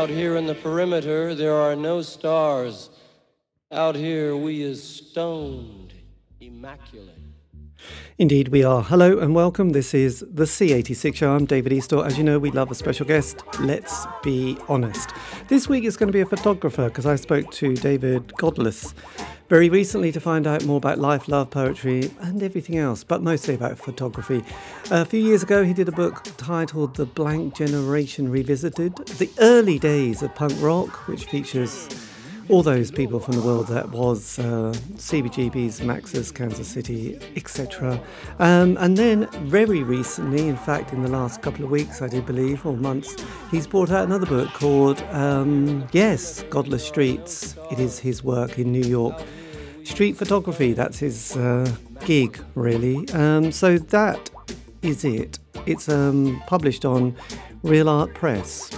Out here in the perimeter, there are no stars. Out here, we is stoned, immaculate. Indeed, we are. Hello and welcome. This is the C86 show. I'm David Eastaugh. As you know, we love a special guest. Let's be honest. This week is going to be a photographer because I spoke to David Godlis very recently to find out more about life, love, poetry, and everything else, but mostly about photography. A few years ago, he did a book titled The Blank Generation Revisited The Early Days of Punk Rock, which features all those people from the world that was uh, CBGB's, Max's, Kansas City, etc. Um, and then, very recently, in fact, in the last couple of weeks, I do believe, or months, he's brought out another book called, um, yes, Godlis Streets. It is his work in New York. Street photography, that's his uh, gig, really. Um, so that is it. It's um, published on Reel Art Press.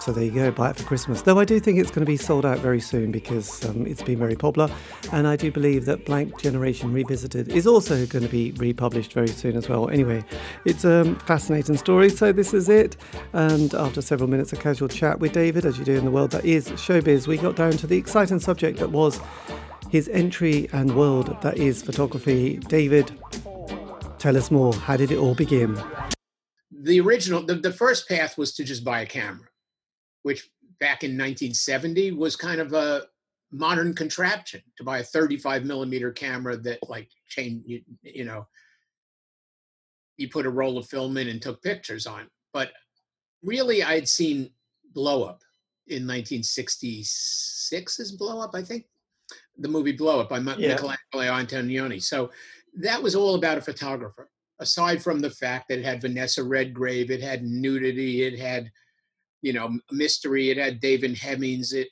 So there you go, buy it for Christmas. Though I do think it's going to be sold out very soon because um, it's been very popular. And I do believe that Blank Generation Revisited is also going to be republished very soon as well. Anyway, it's a fascinating story. So this is it. And after several minutes of casual chat with David, as you do in the world that is showbiz, we got down to the exciting subject that was his entry and world that is photography. David, tell us more. How did it all begin? The original, the, the first path was to just buy a camera which back in 1970 was kind of a modern contraption to buy a 35 millimeter camera that like chain you, you know you put a roll of film in and took pictures on. But really i'd seen blow up in 1966 is blow up i think? The movie blow up by yeah. michelangelo antonioni. So that was all about a photographer. Aside from the fact that it had vanessa redgrave it had nudity it had you know mystery. It had David Hemmings. It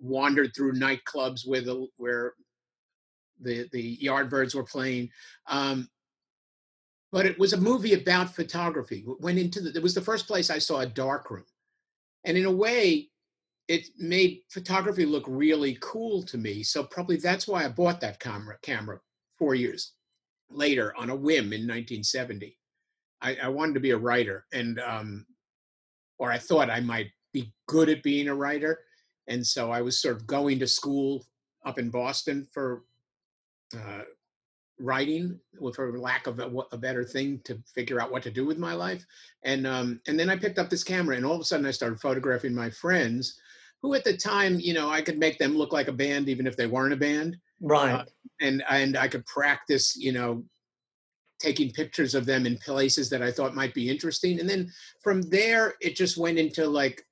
wandered through nightclubs where the where the the Yardbirds were playing. Um, but it was a movie about photography. Went into the, it was the first place I saw a darkroom, and in a way, it made photography look really cool to me. So probably that's why I bought that camera camera four years later on a whim in 1970. I, I wanted to be a writer, and um, or I thought I might be good at being a writer. And so I was sort of going to school up in Boston for uh, writing, for lack of a, a, better thing to figure out what to do with my life. And um, and then I picked up this camera, and all of a sudden I started photographing my friends, who at the time, you know, I could make them look like a band even if they weren't a band. Right. Uh, and and I could practice, you know, taking pictures of them in places that I thought might be interesting. And then from there, it just went into like,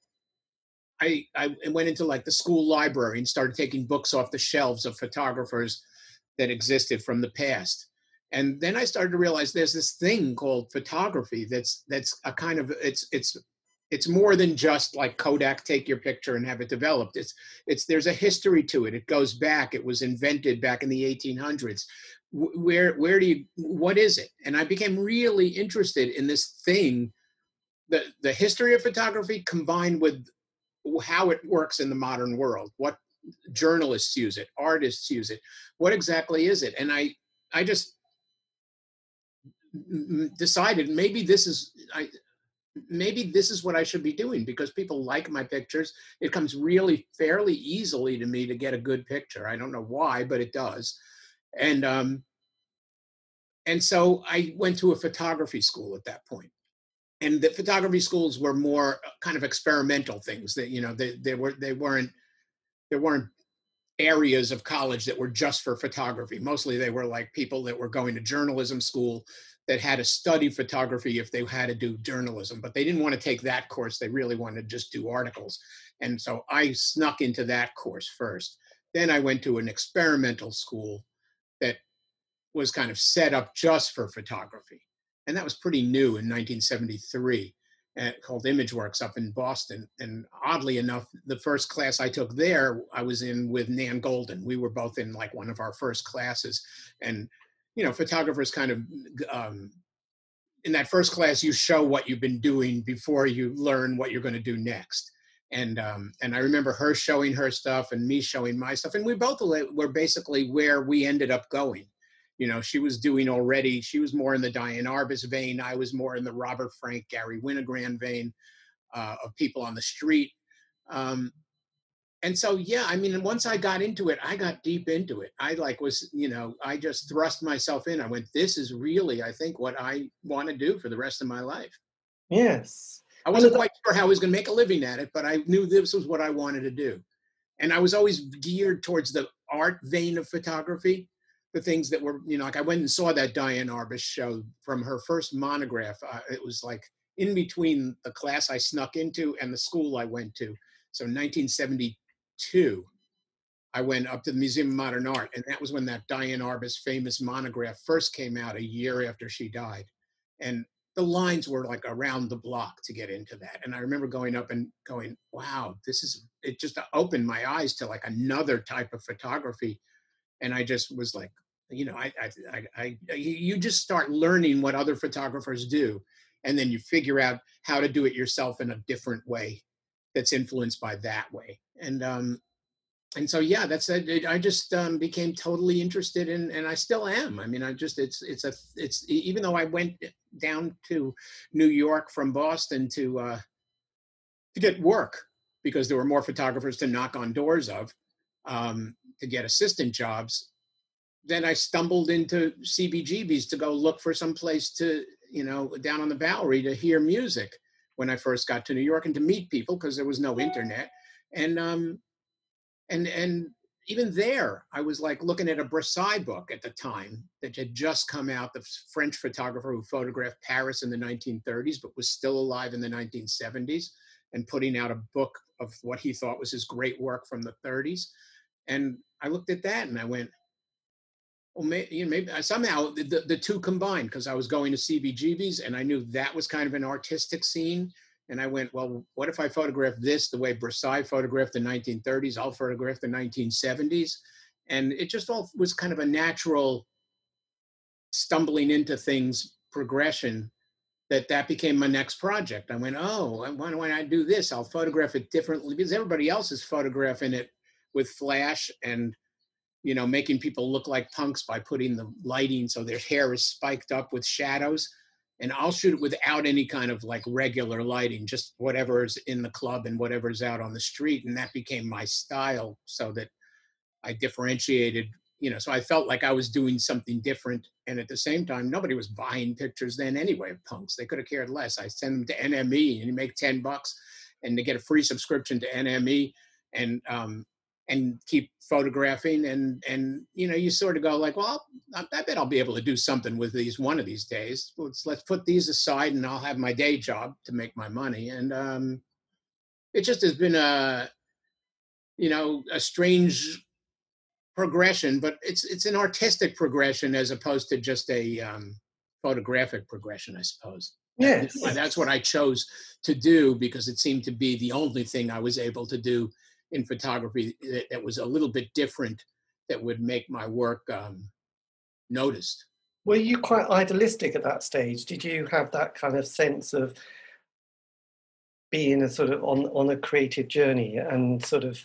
I, I went into like the school library and started taking books off the shelves of photographers that existed from the past. And then I started to realize there's this thing called photography that's that's a kind of it's it's it's more than just like Kodak take your picture and have it developed. It's it's there's a history to it. It goes back. It was invented back in the 1800s where where do you what is it? And i became really interested in this thing the the history of photography combined with how it works in the modern world what journalists use it artists use it what exactly is it? And i i just decided maybe this is i maybe this is what i should be doing because people like my pictures. It comes really fairly easily to me to get a good picture. I don't know why but it does and um, and so I went to a photography school at that point. And the photography schools were more uh, kind of experimental things that you know they, they were they weren't there weren't areas of college that were just for photography. Mostly they were like people that were going to journalism school that had to study photography if they had to do journalism, but they didn't want to take that course. They really wanted to just do articles. And so I snuck into that course first. Then I went to an experimental school was kind of set up just for photography. And that was pretty new in 1973 at, uh, called ImageWorks up in Boston. And oddly enough, the first class I took there, I was in with Nan Goldin. We were both in like one of our first classes. And, you know, photographers kind of, um, in that first class, you show what you've been doing before you learn what you're going to do next and um, and I remember her showing her stuff and me showing my stuff, and we both were basically where we ended up going. You know, she was doing already. She was more in the Diane Arbus vein. I was more in the Robert Frank, garry Winogrand vein uh, of people on the street. Um, and so yeah i mean once i got into it i got deep into it i like was you know i just thrust myself in i went this is really i think what i want to do for the rest of my life yes i wasn't quite sure how i was going to make a living at it but i knew this was what i wanted to do and i was always geared towards the art vein of photography the things that were you know like i went and saw that diane arbus show from her first monograph uh, it was like in between the class i snuck into and the school i went to so 1970 two, I went up to the Museum of Modern Art, and that was when that Diane Arbus famous monograph first came out a year after she died. And the lines were like around the block to get into that. And I remember going up and going, wow, this is, it just opened my eyes to like another type of photography. And I just was like, you know, I, I, I, I you just start learning what other photographers do. And then you figure out how to do it yourself in a different way that's influenced by that way. And um, and so yeah, that's it. I just um, became totally interested in, and I still am. I mean, I just it's it's a it's even though I went down to New York from Boston to uh, to get work because there were more photographers to knock on doors of um, to get assistant jobs. Then I stumbled into CBGB's to go look for some place to you know down on the Bowery to hear music when I first got to New York and to meet people because there was no internet. And um, and and even there, I was like looking at a Brassai book at the time that had just come out, the French photographer who photographed Paris in the 1930s, but was still alive in the 1970s, and putting out a book of what he thought was his great work from the 30s. And I looked at that and I went, well, maybe, you know, maybe somehow the, the two combined because I was going to CBGB's and I knew that was kind of an artistic scene. And I went, well, what if I photograph this the way Brassai photographed the 1930s? I'll photograph the 1970s. And it just all was kind of a natural stumbling into things progression that that became my next project. I went, oh, why don't I do this? I'll photograph it differently because everybody else is photographing it with flash and you know, making people look like punks by putting the lighting so their hair is spiked up with shadows. And I'll shoot it without any kind of like regular lighting, just whatever's in the club and whatever's out on the street. And that became my style so that I differentiated, you know, so I felt like I was doing something different. And at the same time, nobody was buying pictures then anyway of punks. They could have cared less. I send them to NME and you make 10 bucks and they get a free subscription to NME. And um, and keep photographing and and you know you sort of go like well I, I bet i'll be able to do something with these one of these days. Let's let's put these aside and i'll have my day job to make my money. And um it just has been a you know a strange progression but it's it's an artistic progression as opposed to just a um photographic progression i suppose. Yes. that's what i chose to do because it seemed to be the only thing i was able to do in photography that, that, was a little bit different that would make my work um, noticed. Were you quite idealistic at that stage? Did you have that kind of sense of being a sort of on on a creative journey and sort of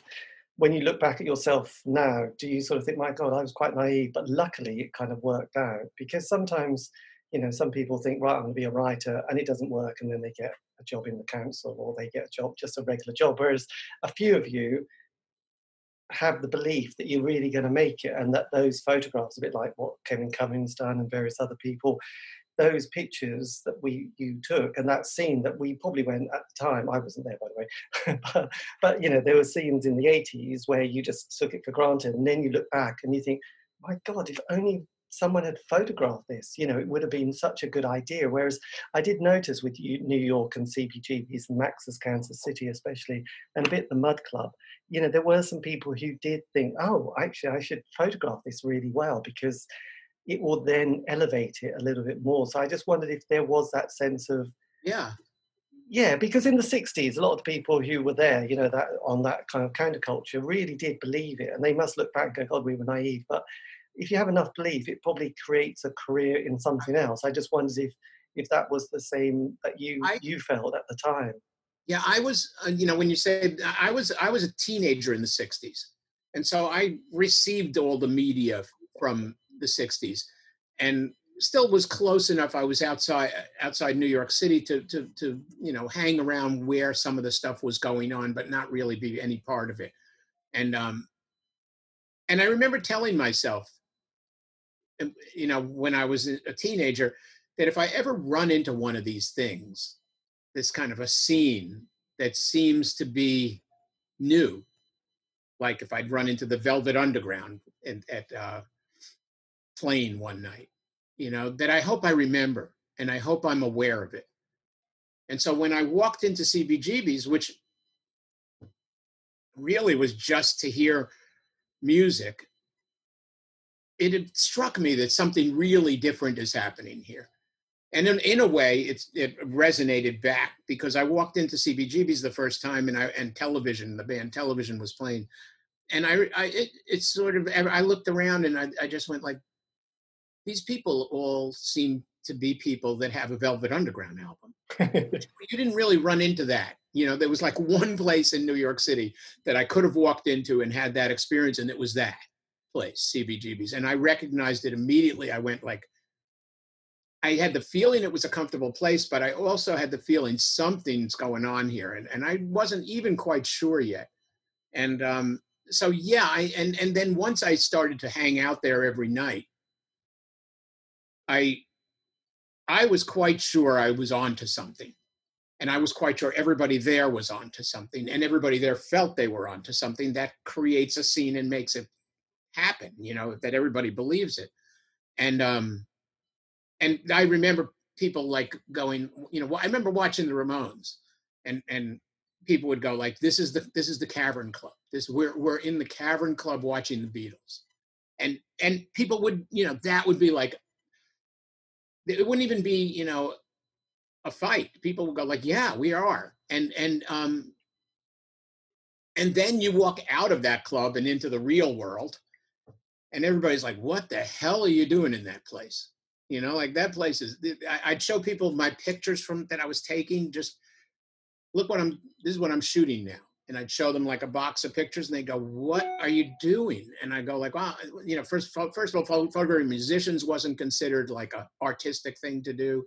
when you look back at yourself now, do you sort of think, my God, I was quite naive, but luckily it kind of worked out? Because sometimes, you know, some people think, right, I'm going to be a writer, and it doesn't work, and then they get a job in the council or they get a job, just a regular job. Whereas a few of you have the belief that you're really going to make it and that those photographs, a bit like what Kevin Cummins done and various other people, those pictures that we you took and that scene that we probably went at the time i wasn't there by the way but, but you know there were scenes in the 80s where you just took it for granted and then you look back and you think my god if only someone had photographed this, you know, it would have been such a good idea. Whereas I did notice with New York and CBGB's and Max's Kansas City, especially, and a bit the Mud Club, you know, there were some people who did think, oh, actually, I should photograph this really well because it will then elevate it a little bit more. So I just wondered if there was that sense of, yeah, yeah, because in the '60s, a lot of people who were there, you know, that on that kind of counterculture, really did believe it, and they must look back and go, "God, we were naive." But if you have enough belief, it probably creates a career in something else. I just wondered if if that was the same that you I, you felt at the time. Yeah, I was. Uh, you know, when you said I was, I was a teenager in the '60s, and so I received all the media from the '60s, and still was close enough. I was outside outside New York City to to to you know hang around where some of the stuff was going on, but not really be any part of it. And um, and I remember telling myself, you know, when I was a teenager, that if I ever run into one of these things, this kind of a scene that seems to be new, like if I'd run into the Velvet Underground at, at uh, Plain one night, you know, that I hope I remember and I hope I'm aware of it. And so when I walked into CBGB's, which really was just to hear music, it struck me that something really different is happening here. And in, in a way, it's, it resonated back because I walked into CBGB's the first time and I and television, the band television was playing. And I, I it, it's sort of, I looked around and I, I just went like, these people all seem to be people that have a Velvet Underground album. you didn't really run into that. You know, there was like one place in New York City that I could have walked into and had that experience, and it was that place, CBGB's. And I recognized it immediately. I went like, I had the feeling it was a comfortable place, but I also had the feeling something's going on here, and, and I wasn't even quite sure yet. And um, so, yeah, I and and then once I started to hang out there every night, I I was quite sure I was on to something. And I was quite sure everybody there was on to something, and everybody there felt they were on to something that creates a scene and makes it happen, you know, that everybody believes it. And um and I remember people like going, you know, I remember watching the Ramones and and people would go like, this is the this is the Cavern Club. This we're we're in the Cavern Club watching the Beatles. And and people would, you know, that would be like it wouldn't even be you know a fight people would go like yeah we are and and um and then you walk out of that club and into the real world and everybody's like what the hell are you doing in that place you know like that place is i'd show people my pictures from that i was taking just look what i'm this is what i'm shooting now and I'd show them like a box of pictures, and they go, "What are you doing?" And I go like, "Well, you know, first first of all, photographing musicians wasn't considered like a artistic thing to do."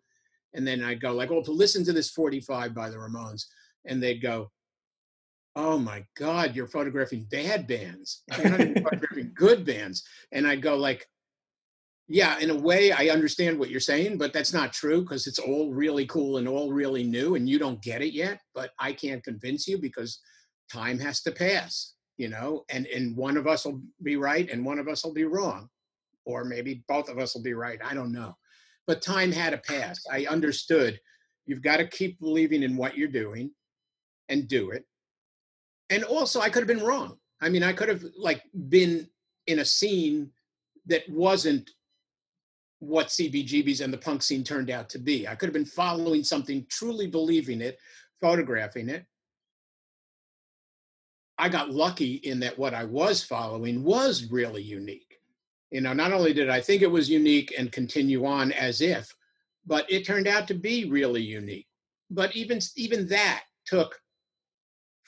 And then I'd go like, "Well, to listen to this 45 by the Ramones," and they'd go, "Oh my God, you're photographing bad bands. You're not even photographing good bands." And I'd go like, yeah, in a way, I understand what you're saying, but that's not true because it's all really cool and all really new, and you don't get it yet. But I can't convince you because time has to pass, you know, and, and one of us will be right and one of us will be wrong. Or maybe both of us will be right. I don't know. But time had to pass. I understood you've got to keep believing in what you're doing and do it. And also, I could have been wrong. I mean, I could have like been in a scene that wasn't what CBGBs and the punk scene turned out to be. I could have been following something, truly believing it, photographing it, I got lucky in that what I was following was really unique. You know, not only did I think it was unique and continue on as if, but it turned out to be really unique. But even even that took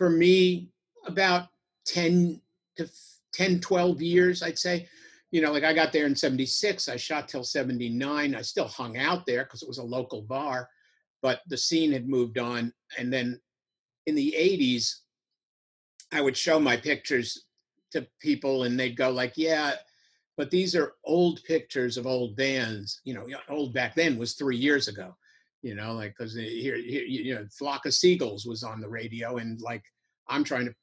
for me about 10 to 10 12 years I'd say. You know, like I got there in 76, I shot till 79. I still hung out there because it was a local bar, but the scene had moved on and then in the 80s I would show my pictures to people and they'd go like, yeah, but these are old pictures of old bands. You know, old back then was three years ago. You know, like because here, you know, Flock of Seagulls was on the radio, and like I'm trying to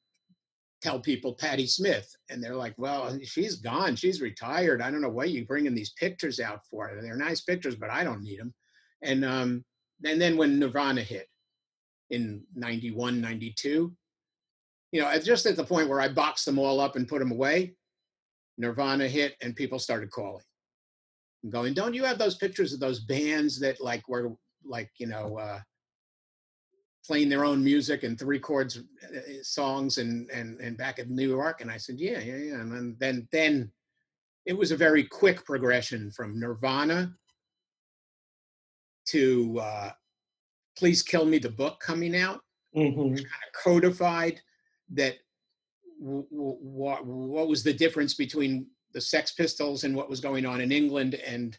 tell people Patti Smith, and they're like, "Well, she's gone. She's retired. I don't know what you're bringing these pictures out for. They're nice pictures, but I don't need them." And um, and then when Nirvana hit in 91, 92, you know, just at the point where I boxed them all up and put them away, Nirvana hit and people started calling going, don't you have those pictures of those bands that like were like, you know, uh, playing their own music and three chords uh, songs and, and, and back in New York. And I said, yeah, yeah, yeah. And then, then it was a very quick progression from Nirvana to uh, Please Kill Me, the book coming out, mm-hmm. kind of codified that what what was the difference between the Sex Pistols and what was going on in England and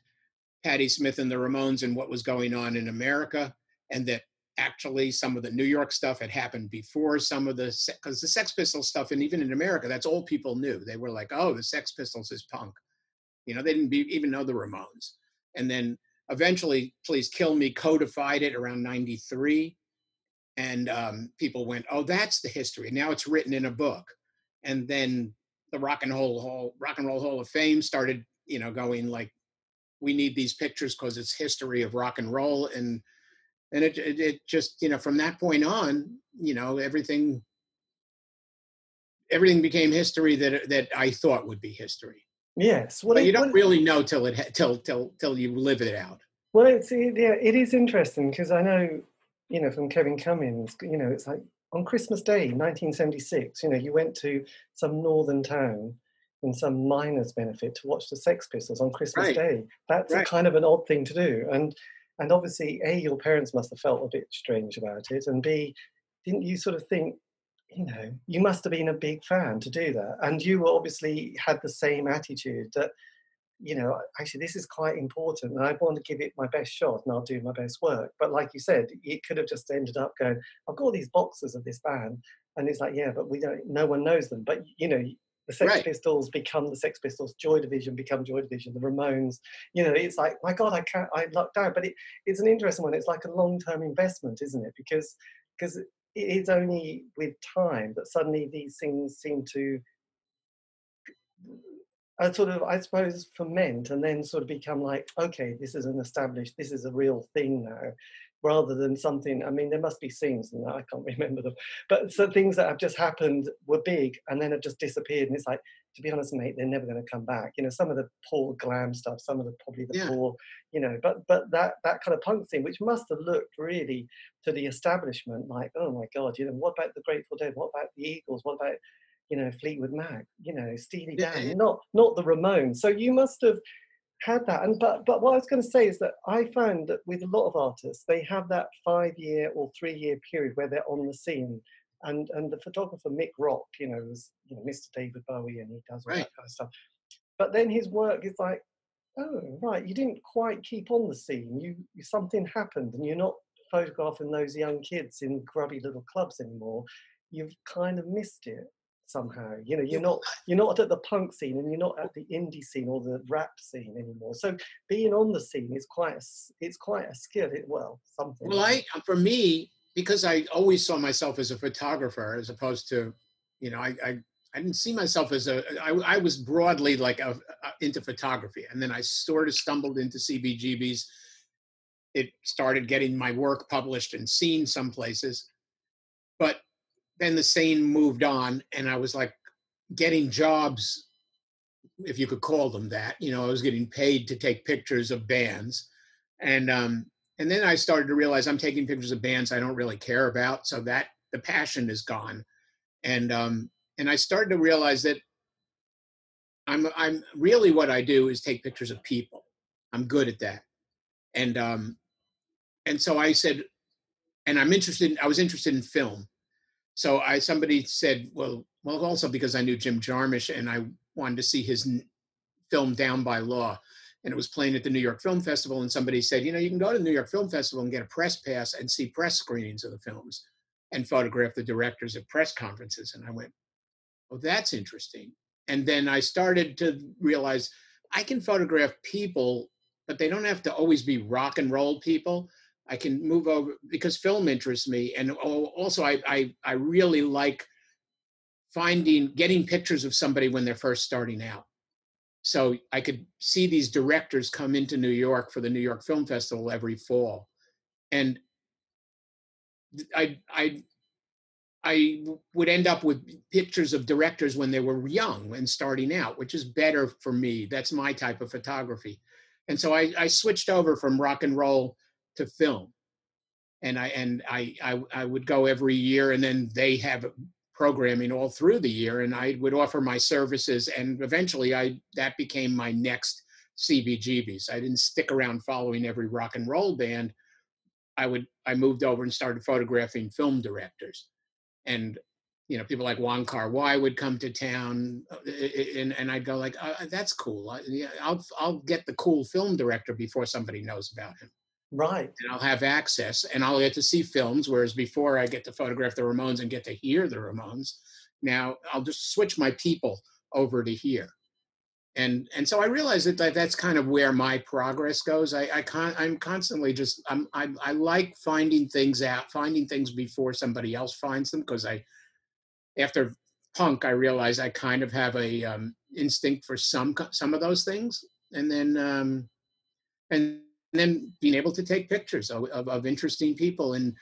Patti Smith and the Ramones and what was going on in America, and that actually some of the New York stuff had happened before some of the because the Sex Pistols stuff, and even in America, that's all people knew. They were like, "Oh, the Sex Pistols is punk," you know. They didn't be, even know the Ramones, and then eventually, "Please Kill Me" codified it around '93, and um, people went, "Oh, that's the history." Now it's written in a book, and then the Rock and Roll Hall, Rock and Roll Hall of Fame started, you know, going like, "We need these pictures because it's history of rock and roll," and and it, it, it just you know from that point on you know everything everything became history that that I thought would be history. Yes, well, but you don't really know till it till till till you live it out. Well, it's yeah, it is interesting because I know, you know, from Kevin Cummins, you know, it's like on Christmas Day, 1976. You know, you went to some northern town in some miner's benefit to watch the Sex Pistols on Christmas right. Day. That's right. a kind of an odd thing to do, and and obviously, A, your parents must have felt a bit strange about it, and B, didn't you sort of think, you know, you must have been a big fan to do that, and you obviously had the same attitude that, you know, actually this is quite important, and I want to give it my best shot, and I'll do my best work. But like you said, it could have just ended up going, I've got all these boxes of this band, and it's like, yeah, but we don't, no one knows them. But you know, the Sex right. Pistols become the Sex Pistols, Joy Division become Joy Division, the Ramones. You know, it's like, my God, I can't, I lucked out. But it, it's an interesting one. It's like a long term investment, isn't it? Because because it's only with time that suddenly these things seem to uh, sort of, I suppose, ferment and then sort of become like, okay, this is an established, this is a real thing now rather than something. I mean, there must be scenes, and I can't remember them, but so things that have just happened were big and then have just disappeared. And it's like, to be honest, mate, they're never going to come back. You know, some of the poor glam stuff, some of the probably the yeah. poor, you know, but but that that kind of punk thing, which must have looked really to the establishment like, oh my god, you know, what about the Grateful Dead? What about the Eagles? What about you know Fleetwood Mac? You know, Steely Dan, not not the Ramones. So you must have had that. And but but what I was going to say is that I found that with a lot of artists, they have that five year or three year period where they're on the scene. And and the photographer Mick Rock, you know, was you know Mr. David Bowie, and he does all right. that kind of stuff. But then his work is like, oh right, you didn't quite keep on the scene. You, you something happened, and you're not photographing those young kids in grubby little clubs anymore. You've kind of missed it somehow. You know, you're not you're not at the punk scene and you're not at the indie scene or the rap scene anymore. So being on the scene is quite a, it's quite a skill. It, well, something. Well, I for me because I always saw myself as a photographer as opposed to, you know, I I, I didn't see myself as a I, I was broadly like a, a, into photography, and then I sort of stumbled into CBGBs. It started getting my work published and seen some places, but then the scene moved on and I was like getting jobs, if you could call them that. You know, I was getting paid to take pictures of bands. And um, and then I started to realize I'm taking pictures of bands I don't really care about. So that the passion is gone. And um, and I started to realize that I'm I'm really what I do is take pictures of people. I'm good at that. And um and so I said, and I'm interested, I was interested in film so I somebody said, well, well, also because I knew Jim Jarmusch and I wanted to see his film Down by Law, and it was playing at the New York Film Festival. And somebody said, you know, you can go to the New York Film Festival and get a press pass and see press screenings of the films and photograph the directors at press conferences. And I went, oh, that's interesting. And then I started to realize I can photograph people, but they don't have to always be rock and roll people. I can move over because film interests me, and also I, I I really like finding getting pictures of somebody when they're first starting out. So I could see these directors come into New York for the New York Film Festival every fall, and I I I would end up with pictures of directors when they were young and starting out, which is better for me. That's my type of photography. And so I, I switched over from rock and roll to film and I and I, I I would go every year, and then they have programming all through the year, and I would offer my services, and eventually I that became my next CBGBs. I didn't stick around following every rock and roll band. I would I moved over and started photographing film directors, and you know, people like Wong Kar Wai would come to town, uh, and, and I'd go like, uh, "That's cool. I'll I'll get the cool film director before somebody knows about him." Right. And I'll have access, and I'll get to see films. Whereas before, I get to photograph the Ramones and get to hear the Ramones. Now I'll just switch my people over to here, and and so I realize that, that that's kind of where my progress goes. I I con- I'm constantly just I'm I, I like finding things out, finding things before somebody else finds them because I after punk, I realized I kind of have a um, instinct for some some of those things, and then um, and then being able to take pictures of, of, of interesting people, and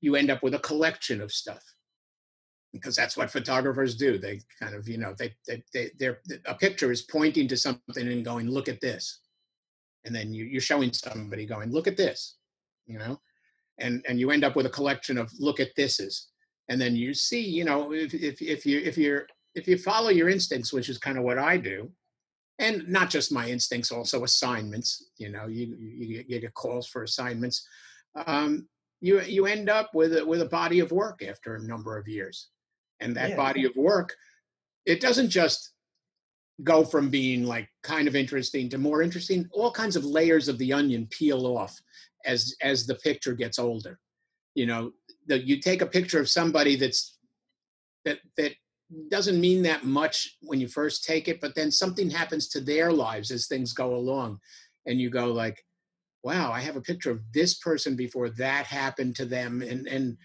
you end up with a collection of stuff. Because that's what photographers do. They kind of you know they they, they they're a picture is pointing to something and going look at this, and then you, you're showing somebody going look at this, you know, and and you end up with a collection of look at thises. And then you see you know if, if, if you if you're if you follow your instincts which is kind of what i do and not just my instincts also assignments you know you you, you get calls for assignments. Um, you you end up with a, with a body of work after a number of years. And that yeah. body of work it doesn't just go from being like kind of interesting to more interesting. All kinds of layers of the onion peel off as as the picture gets older. You know the, you take a picture of somebody that's that that doesn't mean that much when you first take it but then something happens to their lives as things go along and you go like wow i have a picture of this person before that happened to them and and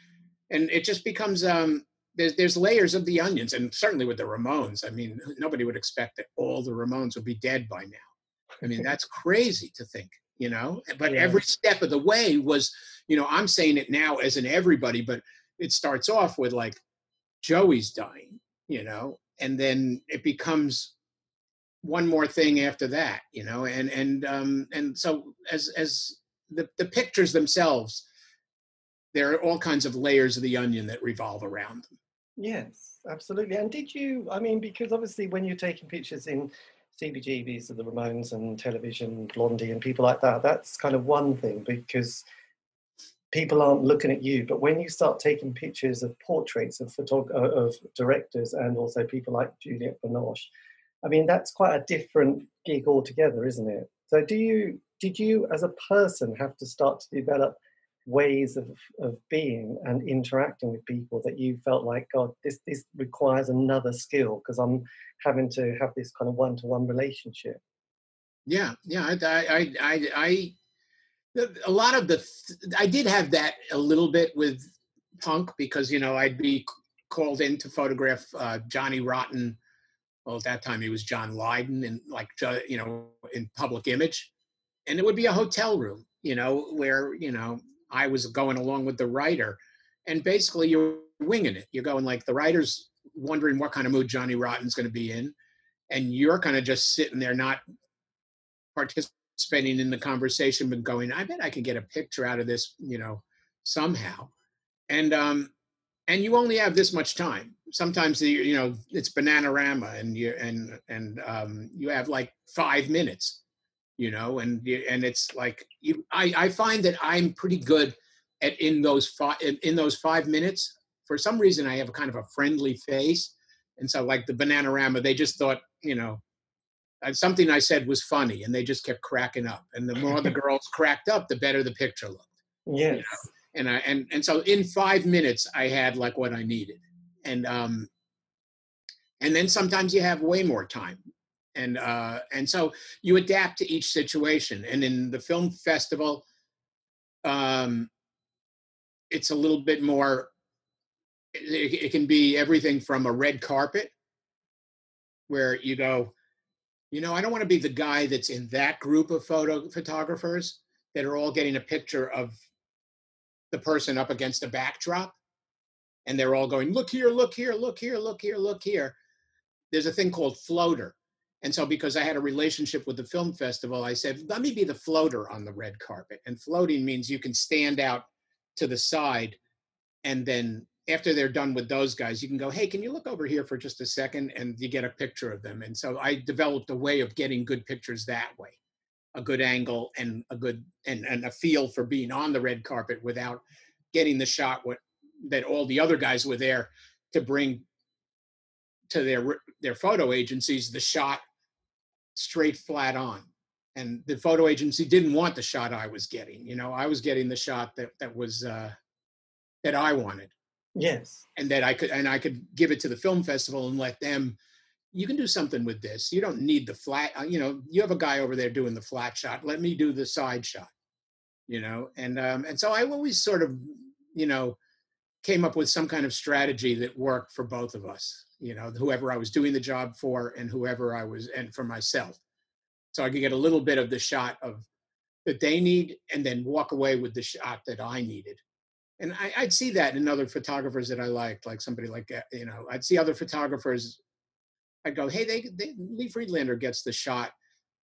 and it just becomes um there's there's layers of the onions and certainly with the ramones i mean nobody would expect that all the ramones would be dead by now i mean that's crazy to think you know but yeah. every step of the way was you know i'm saying it now as an everybody but it starts off with like joey's dying you know and then it becomes one more thing after that you know and and um and so as as the the pictures themselves there are all kinds of layers of the onion that revolve around them yes absolutely and did you i mean because obviously when you're taking pictures in CBGBs of the Ramones and television, Blondie, and people like that. That's kind of one thing because people aren't looking at you. But when you start taking pictures of portraits of photog- uh, of directors and also people like Juliette Binoche, I mean that's quite a different gig altogether, isn't it? So do you did you as a person have to start to develop ways of, of being and interacting with people that you felt like god this this requires another skill because i'm having to have this kind of one-to-one relationship yeah yeah i i i, I a lot of the i did have that a little bit with punk because you know i'd be called in to photograph uh, johnny rotten well at that time he was john lydon and like you know in public image and it would be a hotel room you know where you know I was going along with the writer. And basically, you're winging it. You're going like the writer's wondering what kind of mood Johnny Rotten's going to be in. And you're kind of just sitting there, not participating in the conversation, but going, I bet I could get a picture out of this, you know, somehow. And, um, and you only have this much time. Sometimes the, you know it's Bananarama, and you and and um, you have like five minutes you know and and it's like you i i find that i'm pretty good at in those five in those five minutes for some reason i have a kind of a friendly face and so like the bananarama they just thought you know something i said was funny and they just kept cracking up and the more the girls cracked up the better the picture looked yes you know? and i and and so in five minutes i had like what i needed and um and then sometimes you have way more time and uh, and so you adapt to each situation. And in the film festival, um, it's a little bit more. It, it can be everything from a red carpet, where you go, you know, I don't want to be the guy that's in that group of photo photographers that are all getting a picture of the person up against a backdrop and they're all going look here look here look here look here look here there's a thing called floater and so, because I had a relationship with the film festival, I said, let me be the floater on the red carpet. And floating means you can stand out to the side. And then, after they're done with those guys, you can go, hey, can you look over here for just a second? And you get a picture of them. And so, I developed a way of getting good pictures that way a good angle and a good and, and a feel for being on the red carpet without getting the shot what that all the other guys were there to bring to their their photo agencies the shot straight flat on and the photo agency didn't want the shot i was getting you know i was getting the shot that that was uh that i wanted yes. And that i could and i could give it to the film festival and let them you can do something with this. You don't need the flat uh, you know you have a guy over there doing the flat shot. Let me do the side shot you know? And um and so i always sort of you know came up with some kind of strategy that worked for both of us you know whoever i was doing the job for and whoever i was and for myself. So i could get a little bit of the shot of that they need and then walk away with the shot that i needed and I, would see that in other photographers that i liked like somebody like uh, you know i'd see other photographers i'd go hey they, they lee friedlander gets the shot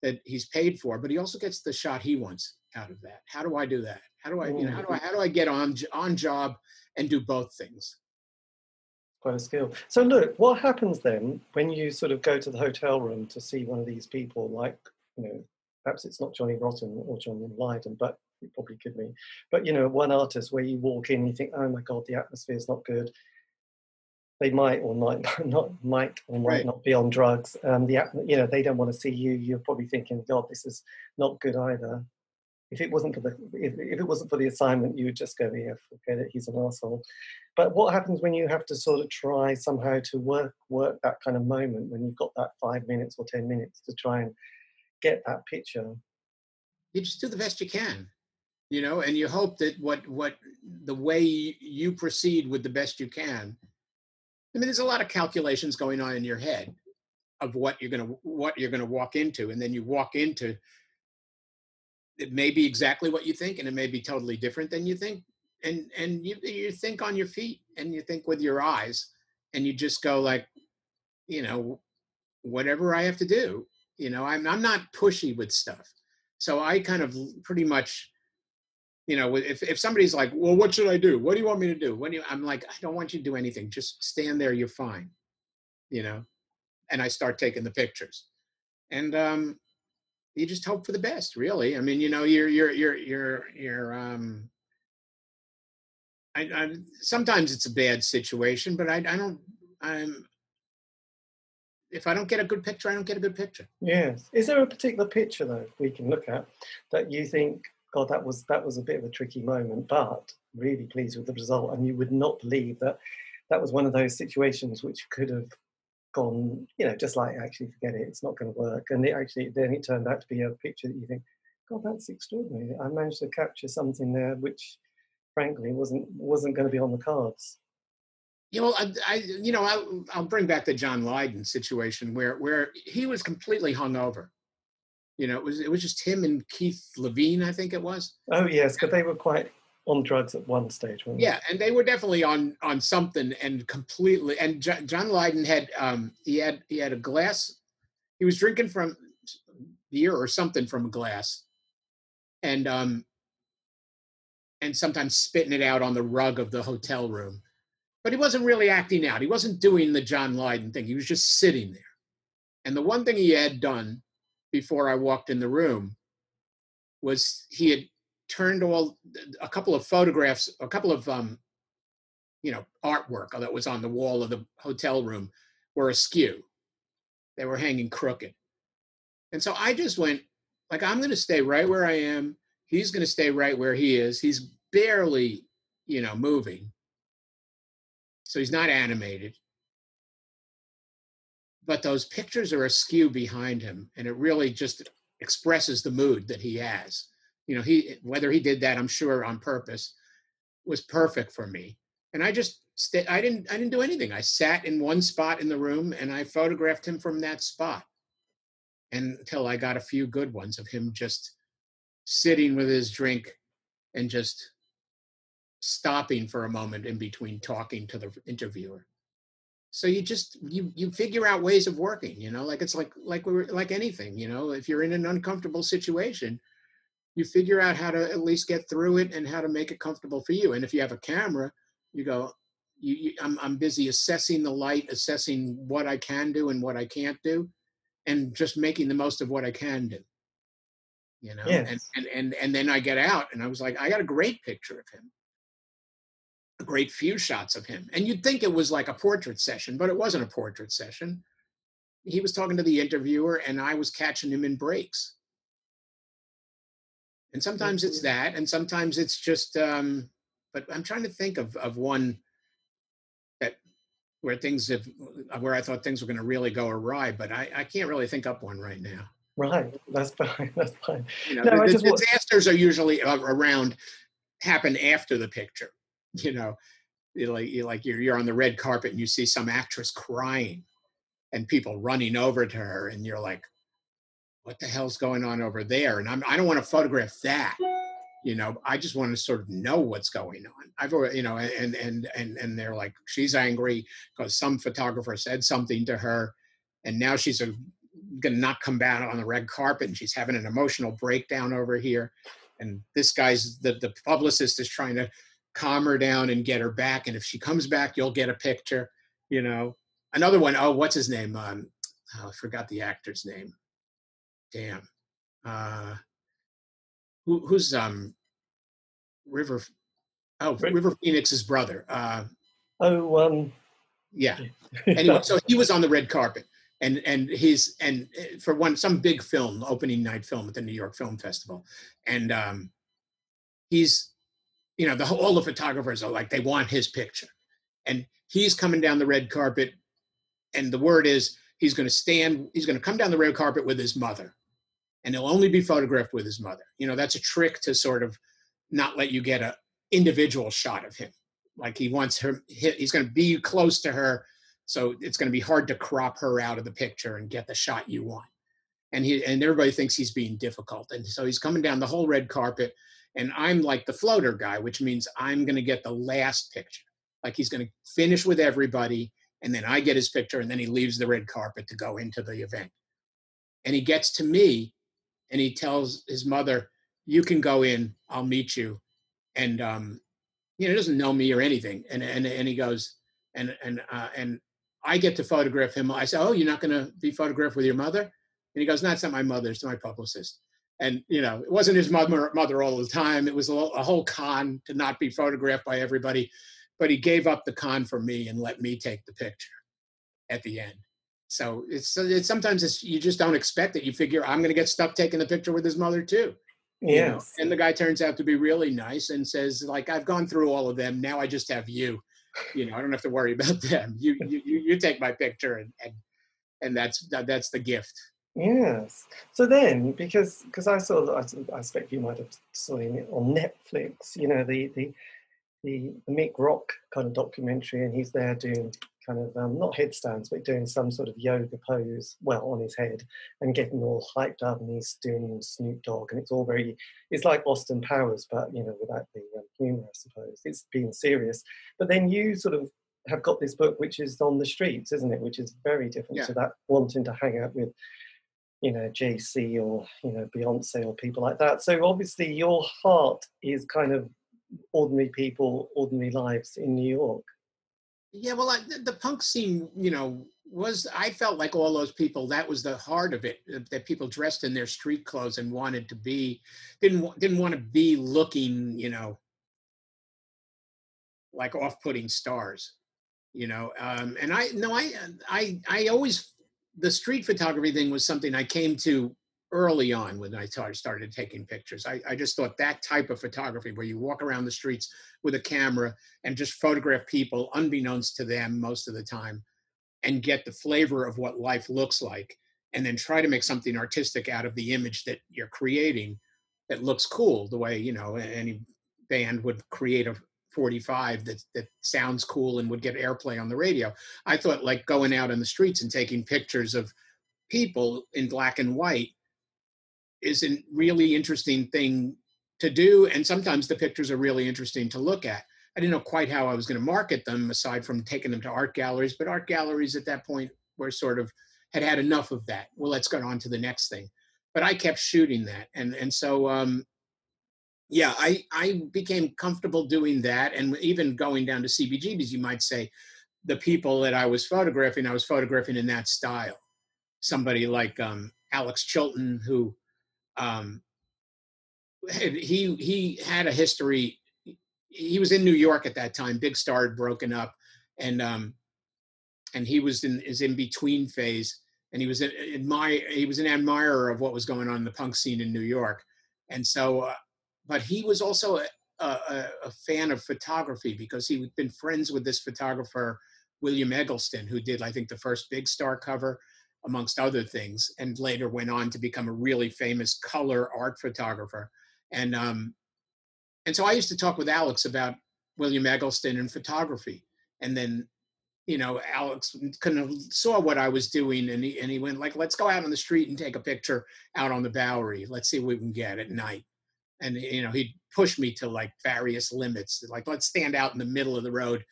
that he's paid for but he also gets the shot he wants out of that. How do i do that? How do i you know how do i how do i get on on job and do both things? Quite a skill. So look, what happens then when you sort of go to the hotel room to see one of these people, like you know, perhaps it's not Johnny Rotten or Johnny Lydon, but it probably could be. But you know, one artist where you walk in, you think, oh my god, the atmosphere is not good. They might or might not might or might right. not be on drugs. Um, the you know they don't want to see you. You're probably thinking, God, this is not good either if it wasn't for the if, if it wasn't for the assignment, you would just go, yeah, forget it, he's an asshole. But what happens when you have to sort of try somehow to work work that kind of moment when you've got that five minutes or ten minutes to try and get that picture? You just do the best you can, you know, and you hope that what what the way you proceed with the best you can. I mean, there's a lot of calculations going on in your head of what you're gonna what you're gonna walk into, and then you walk into it may be exactly what you think and it may be totally different than you think and and you you think on your feet and you think with your eyes and you just go like you know whatever i have to do you know i'm i'm not pushy with stuff so i kind of pretty much you know if, if somebody's like well what should i do? What do you want me to do? Do you i'm like i don't want you to do anything. Just stand there. You're fine. You know? And i start taking the pictures. And um you just hope for the best really. I mean you know you're you're you're you're you're um I, I sometimes it's a bad situation but i i don't i'm if i don't get a good picture i don't get a good picture. Yes. Is there a particular picture though we can look at that you think god that was that was a bit of a tricky moment but really pleased with the result and you would not believe that that was one of those situations which could have gone, you know, just like actually forget it, it's not going to work. And it actually then it turned out to be a picture that you think, God, that's extraordinary. I managed to capture something there which, frankly, wasn't wasn't going to be on the cards. You know, I, I you know, I'll, I'll bring back the John Lydon situation where where he was completely hungover. You know, it was it was just him and Keith Levene, I think it was. Oh yes, but they were quite on drugs at one stage. yeah, and they were definitely on on something and completely. And John, John Lydon had um, he had he had a glass. He was drinking from beer or something from a glass, and um, and sometimes spitting it out on the rug of the hotel room. But he wasn't really acting out. He wasn't doing the John Lydon thing. He was just sitting there. And the one thing he had done before I walked in the room was he had turned all a couple of photographs, a couple of um, you know artwork that was on the wall of the hotel room were askew. They were hanging crooked, and so I just went like I'm going to stay right where I am. He's going to stay right where he is. He's barely, you know, moving. So he's not animated. But those pictures are askew behind him, and it really just expresses the mood that he has. You know he whether he did that i'm sure on purpose was perfect for me. And i just st- i didn't i didn't do anything. I sat in one spot in the room and i photographed him from that spot until i got a few good ones of him just sitting with his drink and just stopping for a moment in between talking to the interviewer so you just you you figure out ways of working you know like it's like like we were like anything you know if you're in an uncomfortable situation you figure out how to at least get through it and how to make it comfortable for you. And if you have a camera, you go, you, you, I'm, I'm busy assessing the light, assessing what I can do and what I can't do, and just making the most of what I can do. You know, yes. and, and and and then I get out, and I was like, I got a great picture of him. A great few shots of him. And you'd think it was like a portrait session, but it wasn't a portrait session. He was talking to the interviewer, and I was catching him in breaks. And sometimes it's that, and sometimes it's just. Um, but I'm trying to think of of one that where things have where I thought things were going to really go awry, but I, I can't really think up one right now. Right, that's fine. That's fine. You know, no, the, the disasters are usually around happen after the picture. You know, like you're like you're, you're on the red carpet and you see some actress crying, and people running over to her, and you're like, "What the hell's going on over there?" And I'm I don't want to photograph that. You know, I just want to sort of know what's going on. I've you know, and and and and they're like, she's angry because some photographer said something to her, and now she's a to not come back on the red carpet and she's having an emotional breakdown over here and this guy's the, the publicist is trying to calm her down and get her back and if she comes back you'll get a picture you know. Another one oh what's his name? Um oh, i forgot the actor's name. Damn. Uh who, who's um river oh river phoenix's brother uh oh um yeah. anyway so he was on the red carpet and and he's and eh, for one some big film opening night film at the new york film festival and um he's you know the whole, all the photographers are like they want his picture and he's coming down the red carpet and the word is he's going to stand he's going to come down the red carpet with his mother and he'll only be photographed with his mother you know that's a trick to sort of not let you get a individual shot of him like he wants her he's going to be close to her so it's going to be hard to crop her out of the picture and get the shot you want. And he and everybody thinks he's being difficult. And so he's coming down the whole red carpet. And I'm like the floater guy, which means I'm going to get the last picture. Like he's going to finish with everybody, and then I get his picture, and then he leaves the red carpet to go into the event. And he gets to me, and he tells his mother, "You can go in. I'll meet you." And um, you know, he doesn't know me or anything. And and and he goes, and and uh, and I get to photograph him. I say, "Oh, you're not going to be photographed with your mother?" And he goes, "No, it's not my mother. It's my publicist." And you know, it wasn't his mother mother all the time. It was a, a whole con to not be photographed by everybody. But he gave up the con for me and let me take the picture at the end. So it's, it's sometimes it's, you just don't expect it. You figure I'm going to get stuck taking the picture with his mother too. Yeah. You know? And the guy turns out to be really nice and says, like, I've gone through all of them. Now I just have you you know, I don't have to worry about them. You you you take my picture and and and that's that's the gift. Yes. So then, because because I saw, I, I expect you might have seen it on Netflix. You know, the the the, Mick Rock kind of documentary, and he's there doing kind of um, not headstands, but doing some sort of yoga pose, well, on his head, and getting all hyped up, and he's doing Snoop Dogg, and it's all very, it's like Austin Powers, but you know, without the um, humour, I suppose. It's being serious, but then you sort of have got this book, which is on the streets, isn't it? Which is very different yeah. to that wanting to hang out with. You know, Jay-Z or you know Beyonce or people like that. So obviously, your heart is kind of ordinary people, ordinary lives in New York. Yeah, well, I, the punk scene, you know, was I felt like all those people. That was the heart of it. Uh, that people dressed in their street clothes and wanted to be, didn't didn't want to be looking, you know, like off-putting stars, you know. Um, and I no, I I I always the street photography thing was something I came to early on when I started taking pictures. I, I, just thought that type of photography, where you walk around the streets with a camera and just photograph people, unbeknownst to them most of the time, and get the flavor of what life looks like, and then try to make something artistic out of the image that you're creating that looks cool, the way you know any band would create a 45 that that sounds cool and would get airplay on the radio. I thought like going out in the streets and taking pictures of people in black and white is a really interesting thing to do. And sometimes the pictures are really interesting to look at. I didn't know quite how I was going to market them aside from taking them to art galleries, but art galleries at that point were sort of had had enough of that. Well, let's go on to the next thing. But I kept shooting that. And, and so, um, yeah, I, I became comfortable doing that. And even going down to CBGBs, you might say, the people that I was photographing, I was photographing in that style. Somebody like um, Alex Chilton, who um, he he had a history he was in New York at that time. Big Star had broken up, and um, and he was in his in between phase, and he was an admire he was an admirer of what was going on in the punk scene in New York, and so, uh, but he was also a, a, a fan of photography because he had been friends with this photographer William Eggleston, who did I think the first Big Star cover amongst other things, and later went on to become a really famous color art photographer. And um, and so I used to talk with Alex about William Eggleston and photography. And then, you know, Alex kind of saw what I was doing and he, and he went like, let's go out on the street and take a picture out on the Bowery. Let's see what we can get at night. And, you know, he'd push me to like various limits, like let's stand out in the middle of the road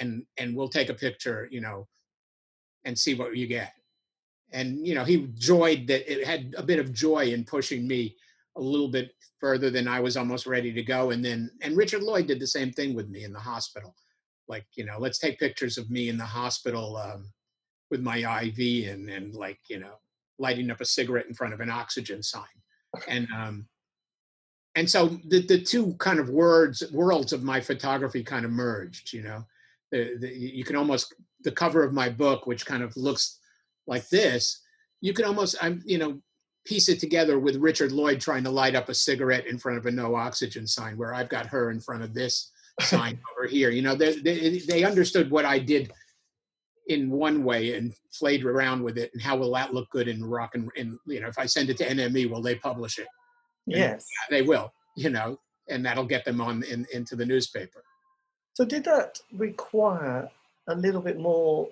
and, and we'll take a picture, you know, and see what you get. And, you know, he joyed that it had a bit of joy in pushing me a little bit further than I was almost ready to go. And then, and Richard Lloyd did the same thing with me in the hospital. Like, you know, let's take pictures of me in the hospital um, with my IV and, and like, you know, lighting up a cigarette in front of an oxygen sign. And, um, and so the, the two kind of words, worlds of my photography kind of merged, you know, the, the, you can almost, the cover of my book, which kind of looks like this, you can almost, I'm, you know, piece it together with Richard Lloyd trying to light up a cigarette in front of a no oxygen sign, where I've got her in front of this sign over here. You know, they, they, they understood what I did in one way and played around with it, and how will that look good in rock and in you know if I send it to NME, will they publish it? Yes, and they will. You know, and that'll get them on in, into the newspaper. So did that require a little bit more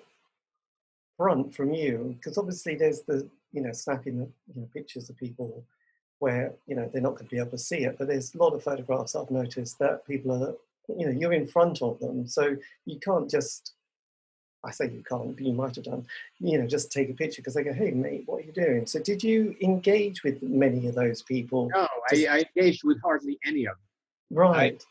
front from you? Because obviously there's the you know, snapping you know, pictures of people where, you know, they're not going to be able to see it. But there's a lot of photographs I've noticed that people are, you know, you're in front of them. So you can't just, I say you can't, but you might have done, you know, just take a picture because they go, hey, mate, what are you doing? So did you engage with many of those people? No, I, I engaged with hardly any of them. Right. I,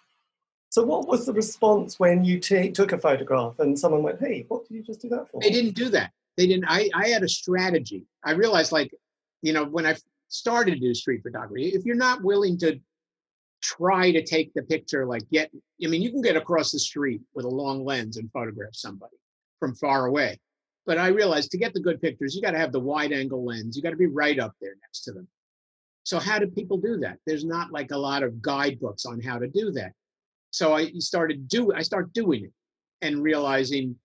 so, what was the response when you t- took a photograph and someone went, "Hey, what did you just do that for?" They didn't do that they didn't I, I had a strategy i realized like you know when i started to do street photography if you're not willing to try to take the picture like get i mean you can get across the street with a long lens and photograph somebody from far away but i realized to get the good pictures you got to have the wide angle lens you got to be right up there next to them so how do people do that? There's not like a lot of guidebooks on how to do that. So i started do i start doing it and realizing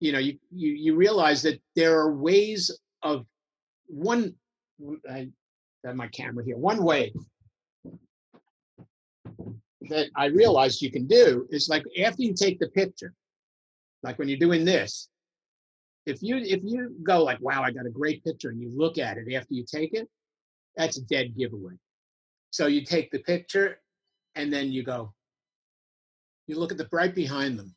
you know you, you you realize that there are ways of one i have my camera here. One way that i realized you can do is like after you take the picture like when you're doing this if you if you go like wow i got a great picture and you look at it after you take it that's a dead giveaway so you take the picture and then you go you look at the right behind them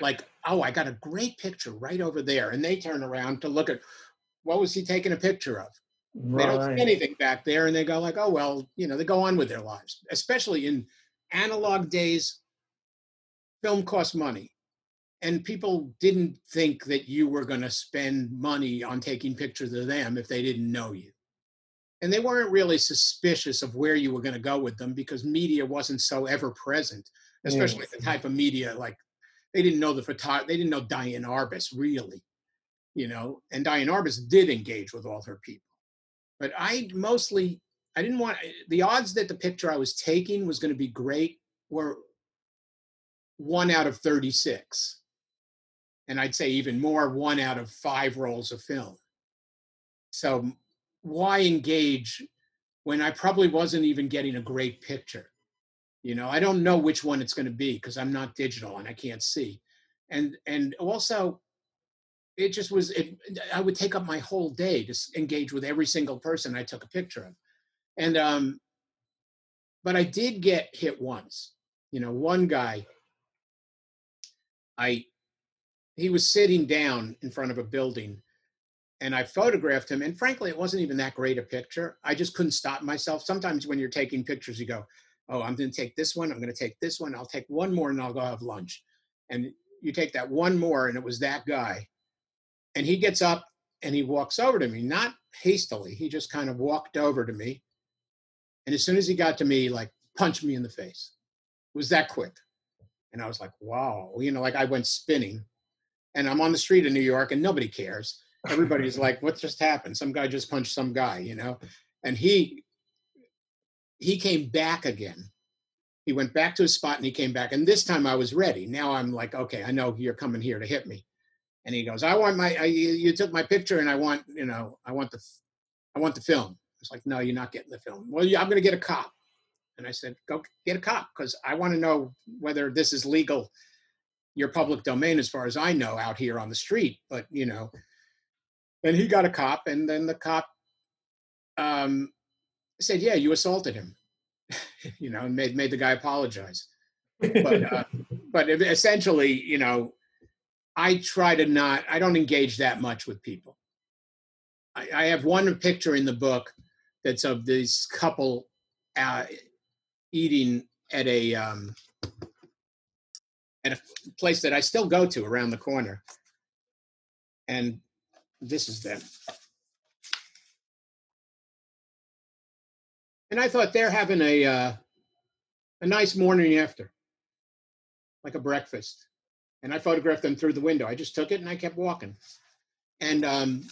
like, oh, I got a great picture right over there. And they turn around to look at what was he taking a picture of? Right. They don't see anything back there and they go like, oh well, you know, they go on with their lives. Especially in analog days, film costs money. And people didn't think that you were going to spend money on taking pictures of them if they didn't know you. And they weren't really suspicious of where you were going to go with them because media wasn't so ever present, especially the type of media like they didn't know the photographer, they didn't know Diane Arbus really, you know, and Diane Arbus did engage with all her people. But I mostly, I didn't want, the odds that the picture I was taking was going to be great were one out of 36. And I'd say even more, one out of five rolls of film. So why engage when I probably wasn't even getting a great picture? you know i don't know which one it's going to be because i'm not digital and i can't see. And and also it just was it i would take up my whole day to engage with every single person i took a picture of. And um but i did get hit once. You know one guy i he was sitting down in front of a building and I photographed him. And frankly, it wasn't even that great a picture. I just couldn't stop myself. Sometimes when you're taking pictures, you go, oh, I'm going to take this one, I'm going to take this one, I'll take one more and I'll go have lunch. And you take that one more, and it was that guy. And he gets up and he walks over to me, not hastily, he just kind of walked over to me. And as soon as he got to me, like punched me in the face. It was that quick. And I was like, wow, you know, like I went spinning. And I'm on the street in New York and nobody cares. Everybody's like, what just happened? Some guy just punched some guy, you know? And he he came back again. He went back to his spot and he came back. And this time I was ready. Now I'm like, okay, I know you're coming here to hit me. And he goes, I want my, I, you took my picture and I want, you know, I want the, I want the film. It's like, no, you're not getting the film. Well, I'm going to get a cop. And I said, go get a cop because I want to know whether this is legal, your public domain, as far as I know, out here on the street. But, you know, and he got a cop and then the cop um, said, yeah, you assaulted him, you know, and made, made the guy apologize. But, uh, but essentially, you know, I try to not, I don't engage that much with people. I, I have one picture in the book that's of this couple uh, eating at a um, at a place that I still go to around the corner, and this is them. And I thought they're having a uh, a nice morning after, like a breakfast and I photographed them through the window. I just took it and I kept walking. And um,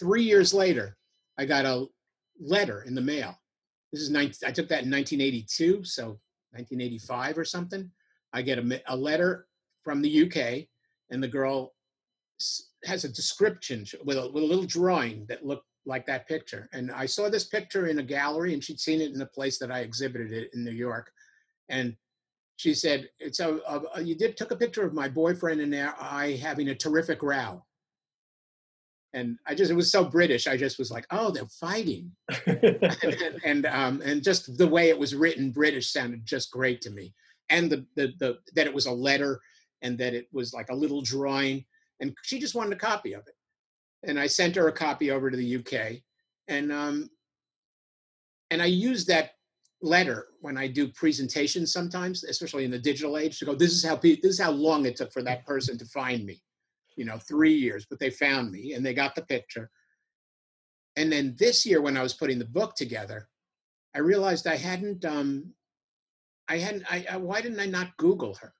three years later, I got a letter in the mail. This is 19, I took that in 1982, so 1985 or something. I get a, a letter from the UK, and the girl has a description with a, with a little drawing that looked like that picture. And I saw this picture in a gallery, and she'd seen it in a place that I exhibited it in New York. And she said, "It's a, a, you did took a picture of my boyfriend and I having a terrific row." And I just it was so British. I just was like, "Oh, they're fighting," and and, um, and just the way it was written, British sounded just great to me. And the, the the that it was a letter and that it was like a little drawing, and she just wanted a copy of it. And I sent her a copy over to the UK, and um, and I used that letter when I do presentations sometimes, especially in the digital age, to go, this is how this is how long it took for that person to find me. You know, three years, but they found me and they got the picture. And then this year, when I was putting the book together, I realized I hadn't um I hadn't I, I why didn't I not Google her?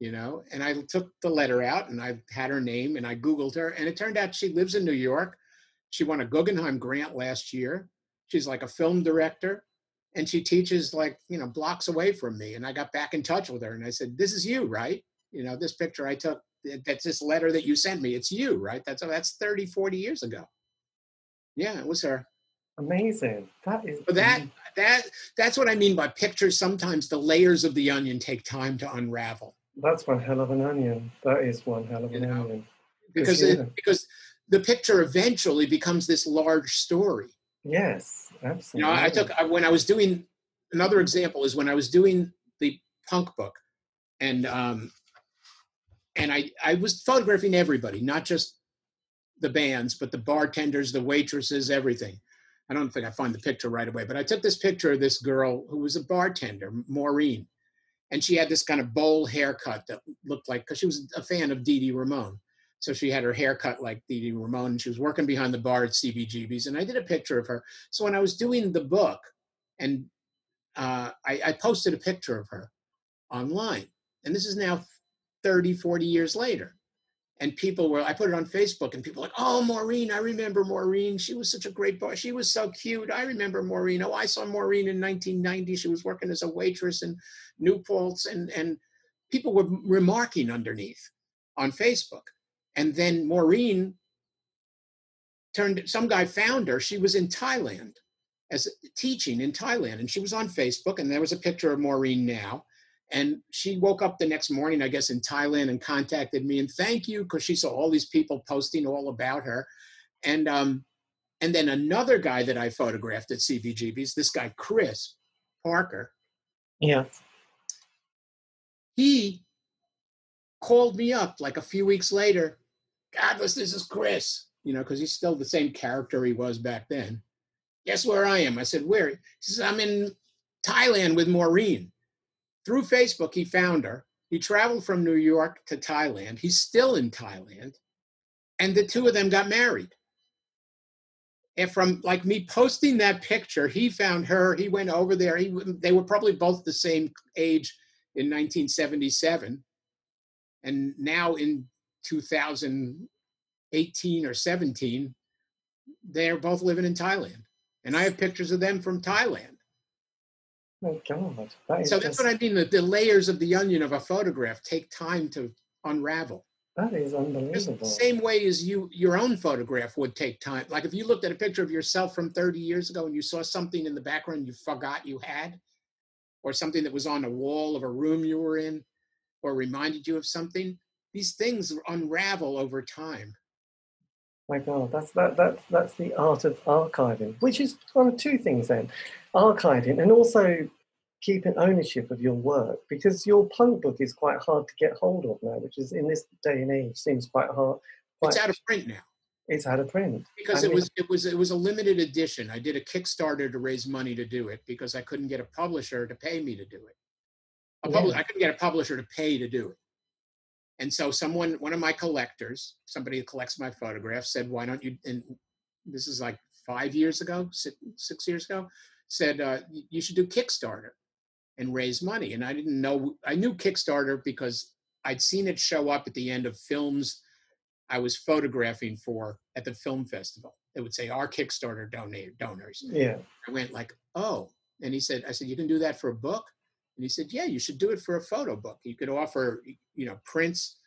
You know, and I took the letter out and I had her name and I Googled her, and it turned out she lives in New York. She won a Guggenheim grant last year. She's like a film director and she teaches like you know blocks away from me and i got back in touch with her and i said this is you right? You know this picture i took that's this letter that you sent me it's you right? That's that's 30 40 years ago. Yeah it was her. Amazing. That is but that that that's what i mean by pictures sometimes the layers of the onion take time to unravel that's one hell of an onion. That is one hell of an you know, onion. Because it, because the picture eventually becomes this large story. Yes, absolutely. You know, I took when I was doing another example is when I was doing the punk book, and um, and I I was photographing everybody, not just the bands, but the bartenders, the waitresses, everything. I don't think I find the picture right away, but I took this picture of this girl who was a bartender, Maureen, and she had this kind of bowl haircut that looked like because she was a fan of Dee Dee Ramone. So she had her hair cut like Dee Dee Ramone, and she was working behind the bar at CBGB's. And I did a picture of her. So when I was doing the book, and uh, I, I posted a picture of her online, and this is now 30, 40 years later. And people were, I put it on Facebook, and people were like, oh, Maureen, I remember Maureen. She was such a great bar. She was so cute. I remember Maureen. Oh, I saw Maureen in 1990. She was working as a waitress in Newport's, and, and people were remarking underneath on Facebook. And then Maureen turned, some guy found her. She was in Thailand as teaching in Thailand. And she was on Facebook, and there was a picture of Maureen now. And she woke up the next morning, I guess, in Thailand and contacted me and thank you because she saw all these people posting all about her. And um, and then another guy that I photographed at CBGB's, this guy Chris Parker. Yeah. He called me up like a few weeks later Godlis, this is Chris, you know, because he's still the same character he was back then. Guess where I am? I said, Where? He says, I'm in Thailand with Maureen. Through Facebook, he found her. He traveled from New York to Thailand. He's still in Thailand. And the two of them got married. And from like me posting that picture, he found her. He went over there. He, they were probably both the same age in 1977, and now in 2018 or 17, they're both living in Thailand, and I have pictures of them from Thailand. Oh God! That So that's just, what I mean. The, the layers of the onion of a photograph take time to unravel. that is unbelievable. the same way as you your own photograph would take time. Like if you looked at a picture of yourself from 30 years ago and you saw something in the background you forgot you had, or something that was on a wall of a room you were in, or reminded you of something, these things unravel over time. My God, that's that that that's the art of archiving, which is one of two things then, archiving and also keeping ownership of your work because your punk book is quite hard to get hold of now, which is in this day and age seems quite hard. It's out of print now it's out of print because I it mean- was it was it was a limited edition. I did a Kickstarter to raise money to do it because I couldn't get a publisher to pay me to do it. A publi- Yeah. I couldn't get a publisher to pay to do it. And so someone, one of my collectors, somebody who collects my photographs, said, "Why don't you?" And this is like five years ago, six, six years ago, said uh, you should do Kickstarter and raise money. And I didn't know. I knew Kickstarter because I'd seen it show up at the end of films I was photographing for at the film festival. It would say our Kickstarter donate donors. yeah I went like, oh. And he said, I said, you can do that for a book? And he said, yeah, you should do it for a photo book. You could offer, you know, prints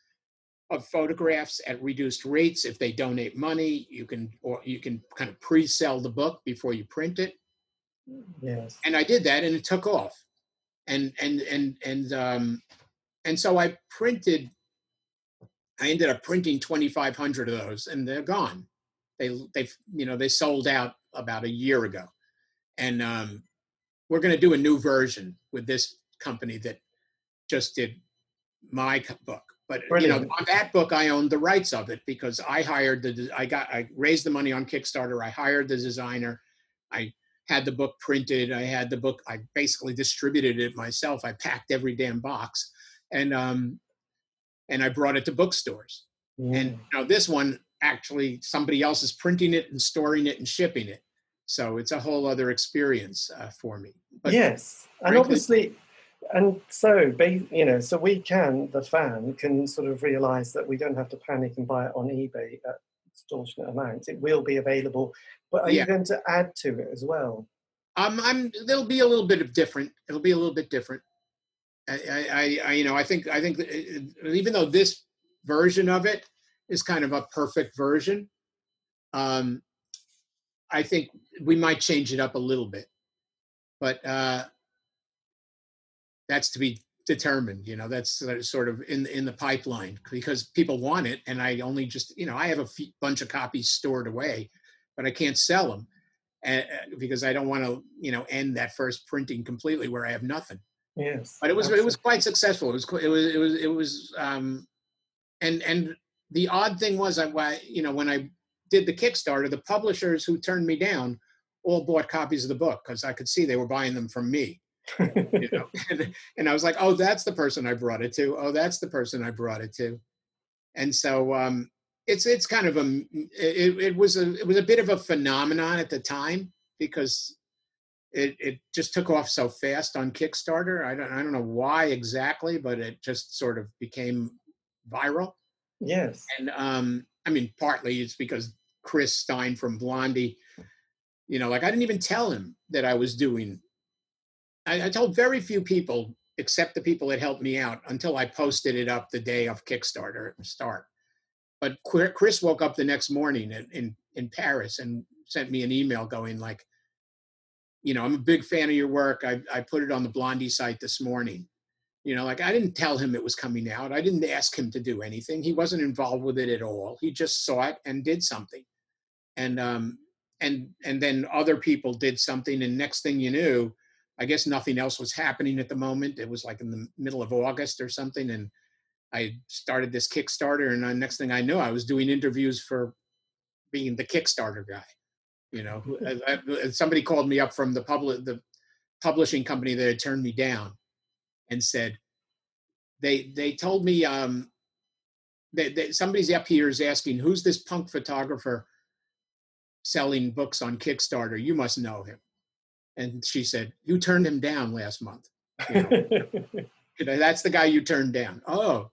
of photographs at reduced rates. If they donate money, you can, or you can kind of pre-sell the book before you print it. yes And I did that and it took off. And, and, and, and, um, and so I printed, I ended up printing 2,500 of those and they're gone. They, they, you know, they sold out about a year ago. And, um, we're going to do a new version with this company that just did my book. But you know, on that book, I owned the rights of it because I hired the. I got. I raised the money on Kickstarter. I hired the designer. I had the book printed. I had the book. I basically distributed it myself. I packed every damn box, and um, and I brought it to bookstores. yeah. And you know, this one actually somebody else is printing it and storing it and shipping it. So it's a whole other experience uh, for me. But yes, and obviously, and so you know, so we can, the fan, can sort of realise that we don't have to panic and buy it on eBay at extortionate amounts. It will be available, but are Yeah. you going to add to it as well? Um, I'm. There'll be a little bit of different. It'll be a little bit different. I, I, I, you know, I think, I think, it- it- even though this version of it is kind of a perfect version, um, I think we might change it up a little bit, but uh, that's to be determined. You know, that's sort of- in in the pipeline because people want it, and I only just, you know, I have a bunch of copies stored away, but I can't sell them uh, because I don't want to, you know, end that first printing completely where I have nothing. Yes, But it was it was quite successful. It was it was it was it was um, and and the odd thing was I why you know when I did the Kickstarter, the publishers who turned me down all bought copies of the book because I could see they were buying them from me. You know, and, and I was like, oh, that's the person I brought it to. Oh, that's the person I brought it to. And so um, it's it's kind of a it, it was a it was a bit of a phenomenon at the time because it it just took off so fast on Kickstarter. I don't I don't know why exactly, but it just sort of became viral. yes, And um, I mean, partly it's because Chris Stein from Blondie, you know, like I didn't even tell him that I was doing. I, I told very few people, except the people that helped me out, until I posted it up the day of Kickstarter start. But Chris woke up the next morning in, in in Paris and sent me an email going like, you know, I'm a big fan of your work. I I put it on the Blondie site this morning. You know, like I didn't tell him it was coming out. I didn't ask him to do anything. He wasn't involved with it at all. He just saw it and did something. And um and and then other people did something and next thing you knew, I guess nothing else was happening at the moment. It was like in the middle of August or something and I started this Kickstarter and the next thing I knew I was doing interviews for being the Kickstarter guy. You know, I- I- somebody called me up from the public the publishing company that had turned me down and said they they told me um that, that somebody's up here is asking who's this punk photographer selling books on Kickstarter. You must know him. And she said, You turned him down last month. You know, You know, that's the guy you turned down. Oh,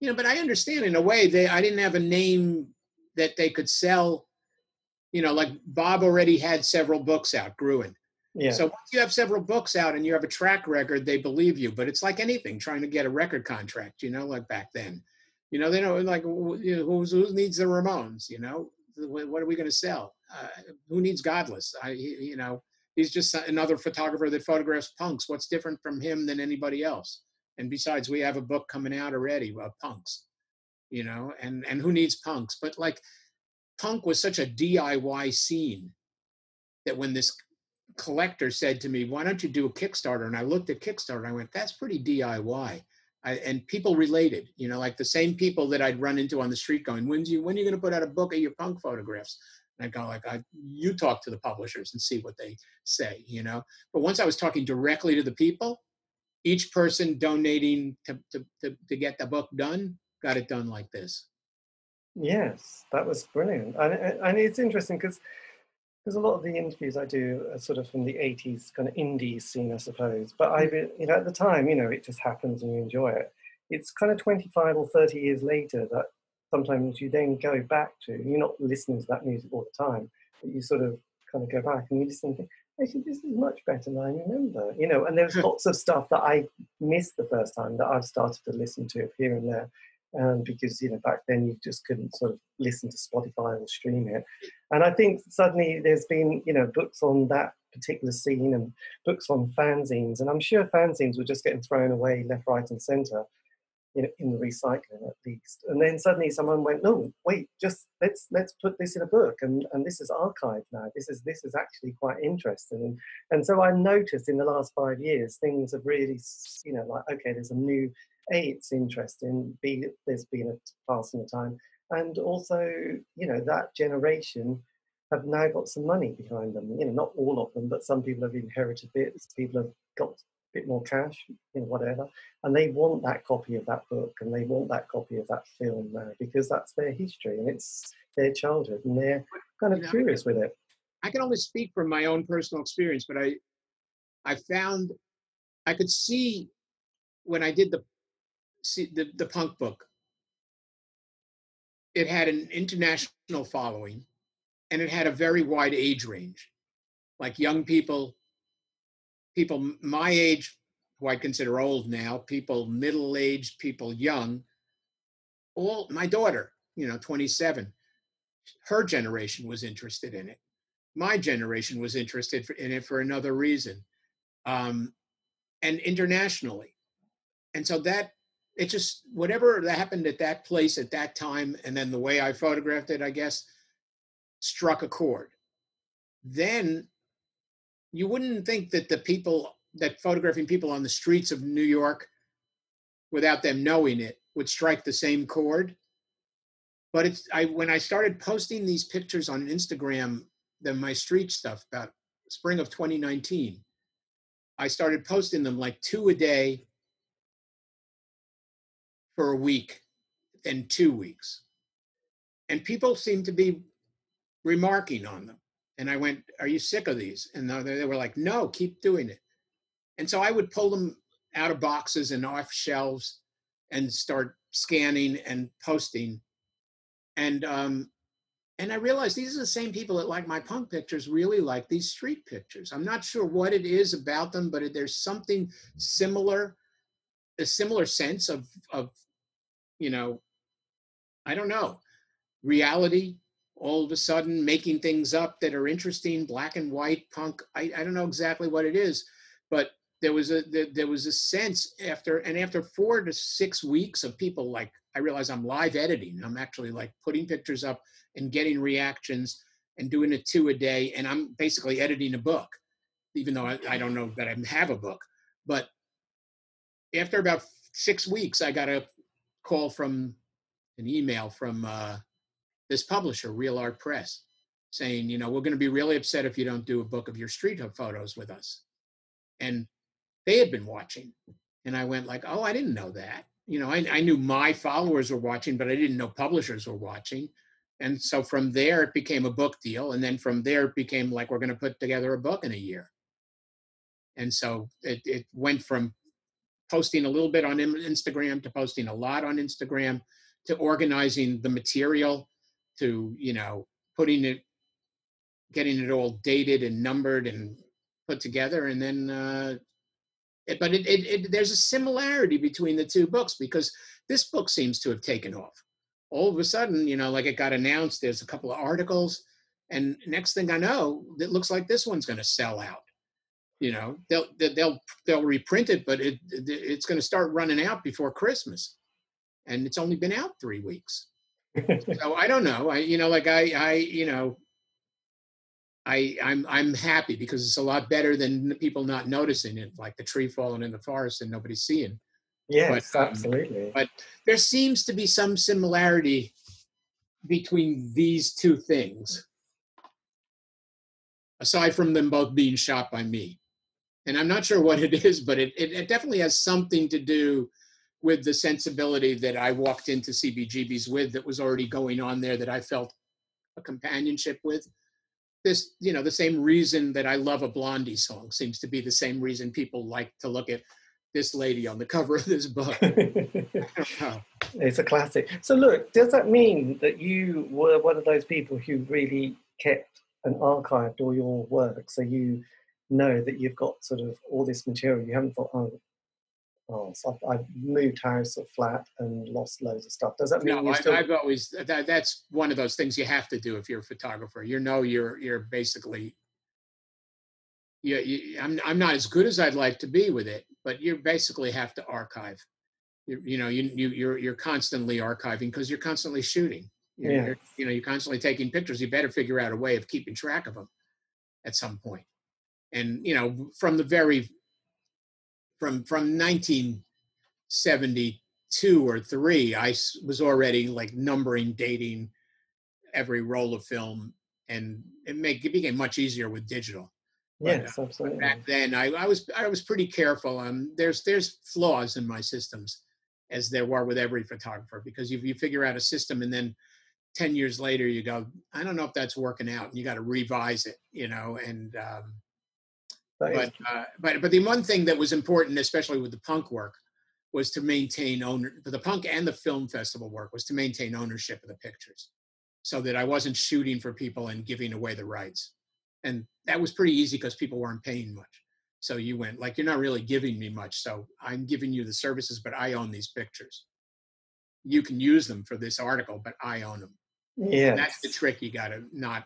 you know, but I understand in a way they I didn't have a name that they could sell. You know, like Bob already had several books out, Gruen. Yeah. So once you have several books out and you have a track record, they believe you. But it's like anything, trying to get a record contract. You know, like back then. You know, they don't like who, who needs the Ramones. You know, what are we going to sell? Uh, who needs Godlis? I, you know, he's just another photographer that photographs punks. What's different from him than anybody else? And besides, we have a book coming out already of punks, you know, and and who needs punks? But like, punk was such a DIY scene that when this collector said to me, "Why don't you do a Kickstarter?" and I looked at Kickstarter, and I went, "That's pretty DIY." I, and people related, you know, like the same people that I'd run into on the street going, when's you, when are you going to put out a book of your punk photographs? And go like, I, you talk to the publishers and see what they say, you know? But once I was talking directly to the people, each person donating to, to, to, to get the book done, got it done like this. Yes, that was brilliant. And, and it's interesting because because a lot of the interviews I do are sort of from the 80s kind of indie scene, I suppose. But mm. I, you know, at the time, you know, it just happens and you enjoy it. It's kind of 25 or 30 years later that sometimes you then go back to, you're not listening to that music all the time, but you sort of kind of go back and you listen and think, actually, this is much better than I remember, you know, and there's lots of stuff that I missed the first time that I've started to listen to here and there um, because you know back then you just couldn't sort of listen to Spotify or stream it. And I think suddenly there's been you know books on that particular scene and books on fanzines, and I'm sure fanzines were just getting thrown away left, right, and centre. In the recycling at least, and then suddenly someone went, "No, wait, just let's let's put this in a book, and and this is archived now. This is this is actually quite interesting." And, and so I noticed in the last five years things have really, you know, like okay, there's a new a it's interesting b there's been a passing of time and also you know that generation have now got some money behind them you know not all of them but some people have inherited bits people have got bit more cash you know whatever. And they want that copy of that book and they want that copy of that film now because that's their history and it's their childhood and they're kind of you know, curious with it. I can only speak from my own personal experience but i i found i could see when i did the see the, the punk book. It had an international following and it had a very wide age range. Like young people people my age who i consider old now people middle aged people young all my daughter you know 27 her generation was interested in it. My generation was interested in it for another reason um, and internationally. And so that it just whatever happened at that place at that time and then the way i photographed it i guess struck a chord. Then you wouldn't think that the people that photographing people on the streets of new york without them knowing it would strike the same chord but it's i when i started posting these pictures on instagram then my street stuff about spring of 2019 i started posting them like two a day for a week, then two weeks. And people seemed to be remarking on them. And I went, Are you sick of these? And they were like, No, keep doing it. And so I would pull them out of boxes and off shelves and start scanning and posting. And um, and I realized these are the same people that like my punk pictures really like these street pictures. I'm not sure what it is about them, but there's something similar, a similar sense of of you know, I don't know, reality, all of a sudden making things up that are interesting, black and white, punk. I, I don't know exactly what it is, but there was a there, there was a sense after and after four to six weeks of people like I realize I'm live editing. I'm actually like putting pictures up and getting reactions and doing it two a day, and I'm basically editing a book, even though I, I don't know that I have a book. But after about six weeks, I got a call from an email from uh, this publisher, Reel Art Press, saying, you know, we're going to be really upset if you don't do a book of your street photos with us. And they had been watching. And I went like, oh, I didn't know that. You know, I, I knew my followers were watching, but I didn't know publishers were watching. And so from there, it became a book deal. And then from there, it became like, we're going to put together a book in a year. And so it, it went from posting a little bit on Instagram to posting a lot on Instagram to organizing the material to you know putting it getting it all dated and numbered and put together and then uh, it, but it, it, it, there's a similarity between the two books because this book seems to have taken off. All of a sudden you know like it got announced there's a couple of articles and next thing i know it looks like this one's going to sell out. You know they'll they'll they'll reprint it but it it's going to start running out before christmas. And it's only been out three weeks so i don't know i you know like i i you know I, I'm I'm happy because it's a lot better than people not noticing it, like the tree falling in the forest and nobody seeing. Yes, but, um, absolutely. But there seems to be some similarity between these two things, aside from them both being shot by me. And I'm not sure what it is, but it, it, it definitely has something to do with the sensibility that I walked into CBGB's with that was already going on there that I felt a companionship with. This you know the same reason that i love a blondie song seems to be the same reason people like to look at this lady on the cover of this book. It's a classic. So look does that mean that you were one of those people who really kept and archived all your work so you know that you've got sort of all this material you haven't thought oh oh, so I've, I've, moved house or flat and lost loads of stuff. Does that mean no? I, still... I've always that, that's one of those things you have to do if you're a photographer. You know, you're you're basically. Yeah, you, I'm I'm not as good as I'd like to be with it, but you basically have to archive. You, you know, you you you're you're constantly archiving because you're constantly shooting. You're, yeah. You're, you know, you're constantly taking pictures. You better figure out a way of keeping track of them at some point. And you know, from the very from from 1972 or three, I was already like numbering, dating every roll of film, and it, make, it became much easier with digital. Yes, but, uh, absolutely. Back then, I, I was I was pretty careful. Um, there's there's flaws in my systems, as there were with every photographer, because if you figure out a system and then 10 years later you go i don't know if that's working out and you got to revise it you know and um, but uh, but but the one thing that was important, especially with the punk work, was to maintain owner the punk and the film festival work was to maintain ownership of the pictures, so that I wasn't shooting for people and giving away the rights, and that was pretty easy because people weren't paying much. So you went like you're not really giving me much, so I'm giving you the services, but I own these pictures. You can use them for this article, but I own them. Yeah, that's the trick. You got to not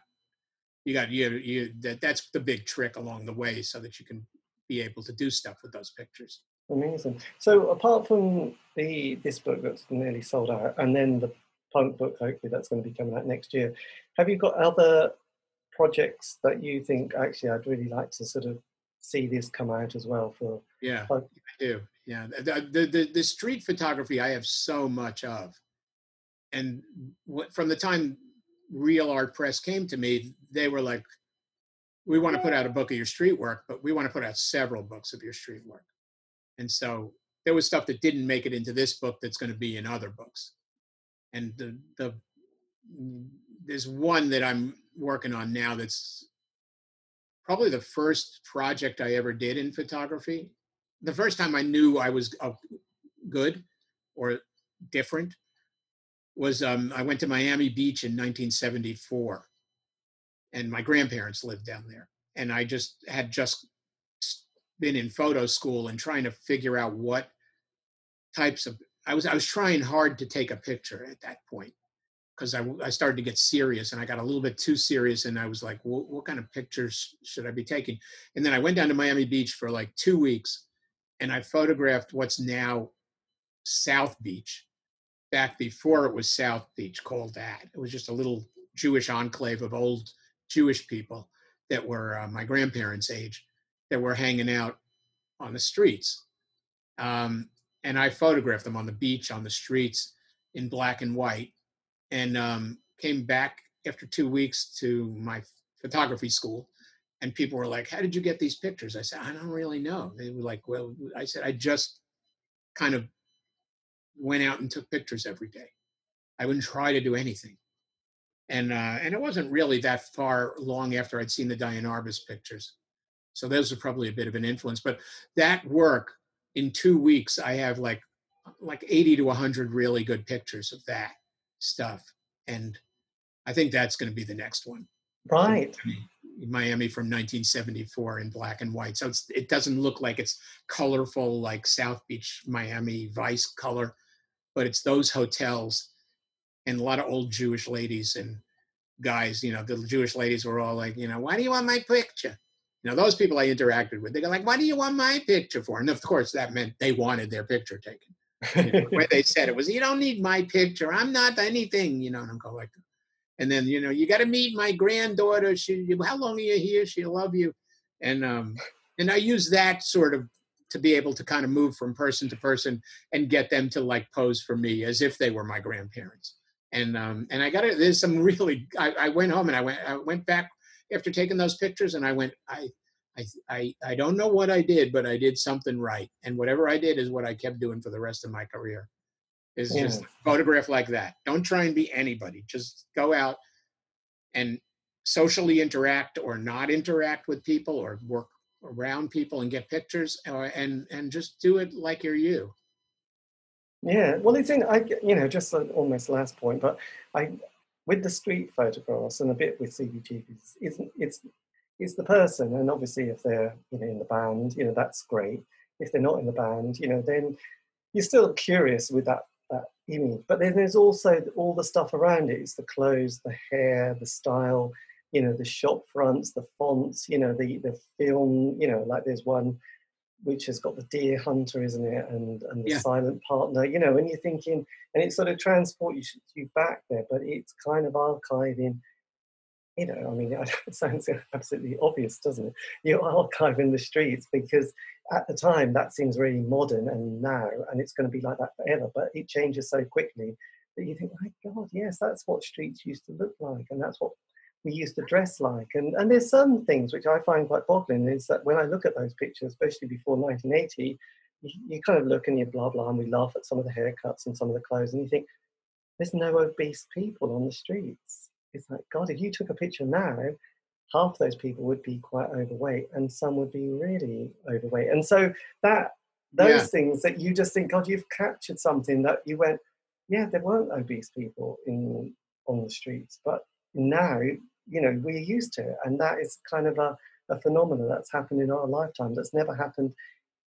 you got you you that that's the big trick along the way so that you can be able to do stuff with those pictures. Amazing. So apart from the this book that's nearly sold out and then the punk book hopefully that's going to be coming out next year have you got other projects that you think actually i'd really like to sort of see this come out as well for yeah punk? i do. Yeah the, the, the, the street photography i have so much of and from the time Reel Art Press came to me, they were like, we want to put out a book of your street work, but we want to put out several books of your street work. And so there was stuff that didn't make it into this book that's going to be in other books. And the the there's one that I'm working on now that's probably the first project I ever did in photography. The first time I knew I was uh, good or different was um, I went to Miami Beach in 1974, and my grandparents lived down there, and I just had just been in photo school and trying to figure out what types of I was I was trying hard to take a picture at that point because I, I started to get serious and I got a little bit too serious and I was like, well, what kind of pictures should I be taking? And then I went down to Miami Beach for like two weeks and I photographed what's now South Beach back before it was South Beach called that. It was just a little Jewish enclave of old Jewish people that were uh, my grandparents' age that were hanging out on the streets. Um, and I photographed them on the beach, on the streets in black and white, and um, came back after two weeks to my photography school. And people were like, How did you get these pictures? I said, I don't really know. They were like, Well, I said, I just kind of went out and took pictures every day. I wouldn't try to do anything. And, uh, and it wasn't really that far long after I'd seen the Diane Arbus pictures. So those are probably a bit of an influence. But that work in two weeks I have like like 80 to 100 really good pictures of that stuff, and I think that's going to be the next one. Right. Miami from 1974 in black and white. So it doesn't look like it's colorful like South Beach, Miami Vice color, but it's those hotels and a lot of old Jewish ladies and guys. You know, the Jewish ladies were all like, you know, why do you want my picture? You know, those people I interacted with, they go like, why do you want my picture for? And of course, that meant they wanted their picture taken. You know, they said it was, you don't need my picture. I'm not anything, you know, and I'm going like, and then you know you got to meet my granddaughter she how long are you here she'll love you and um and i use that sort of to be able to kind of move from person to person and get them to like pose for me as if they were my grandparents and um and i got it there's some really I, I went home and i went i went back after taking those pictures and i went i I, I, I don't know what I did, but I did something right. And whatever I did is what I kept doing for the rest of my career is Yeah. just photograph like that. Don't try and be anybody. Just go out and socially interact or not interact with people or work around people and get pictures or, and and just do it like you're you. Yeah, well, it's in, I, you know, just an almost last point, but I, with the street photographs and a bit with it's, it's, it's, it's the person, and obviously if they're, you know, in the band, you know, that's great. If they're not in the band, you know, then you're still curious with that, that image. But then there's also all the stuff around it. It's the clothes, the hair, the style, you know, the shop fronts, the fonts, you know, the, the film, you know, like there's one which has got the deer hunter, isn't it, and and the Yeah. silent partner, you know, and you're thinking, and it sort of transports you, you back there, but it's kind of archiving, you know, I mean, it sounds absolutely obvious, doesn't it? You're archiving the streets because at the time that seems really modern, and now, and it's going to be like that forever, but it changes so quickly that you think, my God, yes, that's what streets used to look like, and that's what we used to dress like. And, and there's some things which I find quite boggling is that when I look at those pictures, especially before 1980, you, you kind of look and you blah blah, and we laugh at some of the haircuts and some of the clothes, and you think, there's no obese people on the streets. It's like, God, if you took a picture now, half those people would be quite overweight, and some would be really overweight. And so that those Yeah. things that you just think, God, you've captured something that you went, yeah, there weren't obese people in on the streets, but now you know we're used to it, and that is kind of a, a phenomenon that's happened in our lifetime that's never happened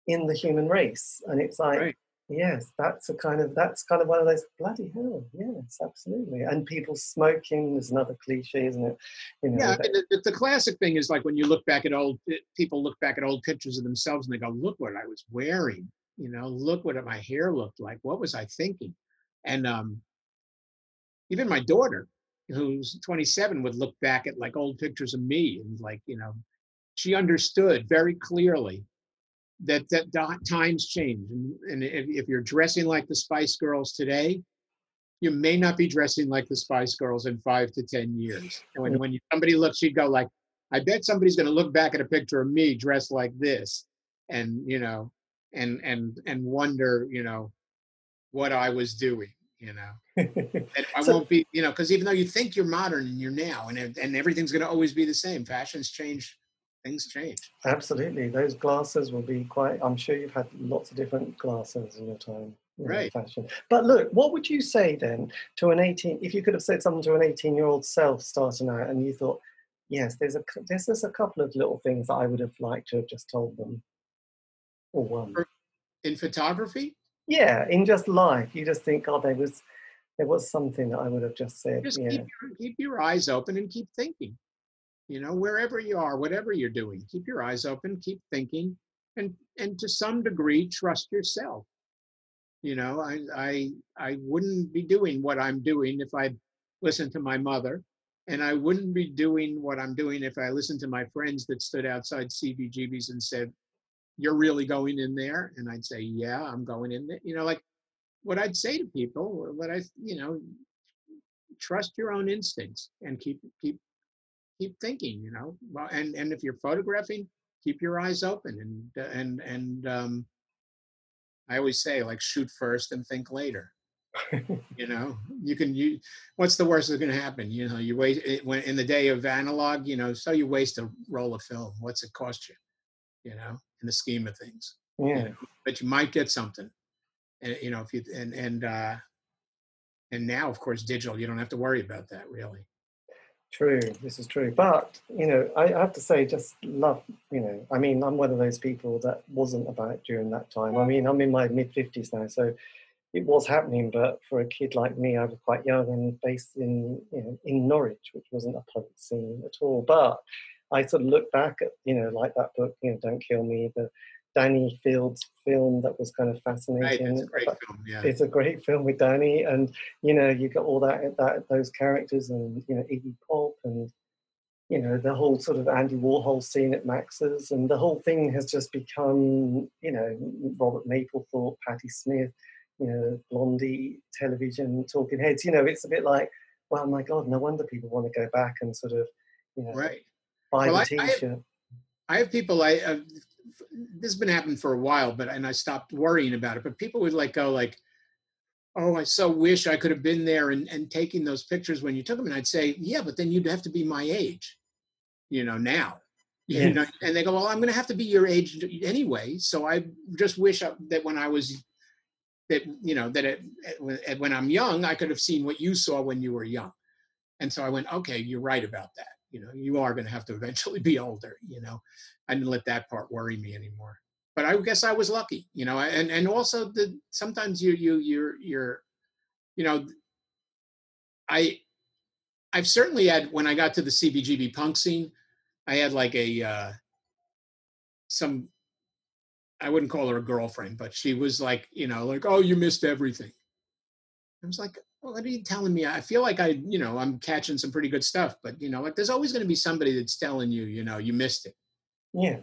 in the human race, and it's like. Right. Yes, that's a kind of that's kind of one of those bloody hell. Yes, absolutely. And people smoking is another cliche, isn't it? You know, Yeah, I mean, the, the- the classic thing is like when you look back at old people look back at old pictures of themselves and they go, "Look what I was wearing," you know, "Look what my hair looked like. What was I thinking?" And um, even my daughter, who's 27, would look back at like old pictures of me and like, you know, she understood very clearly that that times change, and, and if, if you're dressing like the Spice Girls today, you may not be dressing like the Spice Girls in five to ten years. And when when somebody looks, she'd go like, "I bet somebody's going to look back at a picture of me dressed like this, and you know, and and and wonder, you know, what I was doing." You know, and I So- won't be, you know, because even though you think you're modern and you're now, and and everything's going to always be the same. Fashions change, things change. Absolutely, those glasses will be quite. I'm sure you've had lots of different glasses in your time, you know, Right. Fashion. But look, what would you say then to an 18? If you could have said something to an 18 year old self starting out, and you thought, yes, there's a there's just a couple of little things that I would have liked to have just told them, or one. In photography, Yeah, in just life, you just think, God, there was there was something that I would have just said. just yeah. keep your, keep your eyes open and keep thinking you know wherever you are whatever you're doing keep your eyes open keep thinking and and to some degree trust yourself you know i i i wouldn't be doing what i'm doing if i listened to my mother and i wouldn't be doing what i'm doing if i listened to my friends that stood outside cbgb's and said you're really going in there? And i'd say yeah i'm going in there. You know like what i'd say to people what i you know trust your own instincts and keep keep keep thinking you know? Well and and if you're photographing keep your eyes open and uh, and and um i always say like shoot first and think later. You know? You can you what's the worst that's going to happen? You know you waste it, when in the day of analog you know so you waste a roll of film. What's it cost you you know in the scheme of things Yeah. But you might get something. And you know, if you and and uh and now of course digital, you don't have to worry about that really. True, this is true. But, you know, I have to say, just love, you know, I mean, I'm one of those people that wasn't about during that time. I mean, I'm in my mid 50s now, so it was happening, but for a kid like me, I was quite young and based in, you know, in Norwich, which wasn't a public scene at all. But I sort of look back at, you know, like that book, you know, Don't Kill Me, the Danny Fields film that was kind of fascinating. Right, it's a great film. Yeah, it's a great film with Danny, and you know you got all that that those characters, and you know Iggy Pop, and you know the whole sort of Andy Warhol scene at Max's, and the whole thing has just become you know Robert Mapplethorpe, Patti Smith, you know Blondie, television, Talking Heads. You know it's a bit like, well, my God, no wonder people want to go back and sort of you know right. Buy Well, the I- I- T-shirt. I have people I uh, this has been happening for a while, but and I stopped worrying about it. But people would like go like, "Oh, I so wish I could have been there and and taking those pictures when you took them." And I'd say, "Yeah, but then you'd have to be my age, you know, now." You Yes. know, and they go, "Well, I'm going to have to be your age anyway." So I just wish I, that when I was that you know that it, at- when I'm young, I could have seen what you saw when you were young. And so I went, "Okay, you're right about that." You know you are going to have to eventually be older you know i didn't let that part worry me anymore. But i guess i was lucky you know and and also the sometimes you you you're you're you know i i've certainly had when i got to the cbgb punk scene i had like a uh some i wouldn't call her a girlfriend but she was like you know like oh you missed everything. I was like well, what are you telling me? I feel like I, you know, I'm catching some pretty good stuff, but you know, like there's always going to be somebody that's telling you, you know, you missed it. Yes.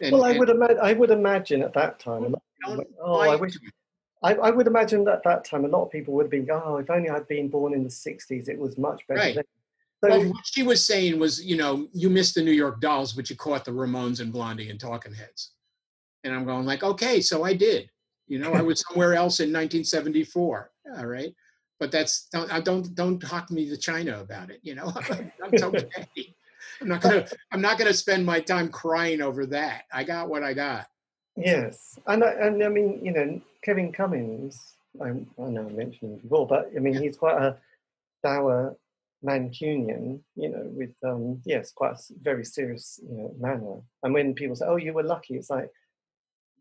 And, well, I and would imagine. I would imagine at that time. a lot of don't people- Oh, I wish. I, I would imagine that that time a lot of people would have been, oh, if only I'd been born in the '60s, it was much better. Right. Then. So Well, what she was saying was, you know, you missed the New York Dolls, but you caught the Ramones and Blondie and Talking Heads. And I'm going like, okay, so I did. You know, I was somewhere else in 1974. All right, but that's don't I don't don't talk me to China about it. You know, that's okay. I'm not gonna I'm not gonna spend my time crying over that. I got what I got. yes, and I, and I mean, you know, Kevin Cummins. I, I know I mentioned him before, but I mean, Yeah. he's quite a dour Mancunian. You know, with um, yes, quite a very serious you know, manner. And when people say, "Oh, you were lucky," it's like.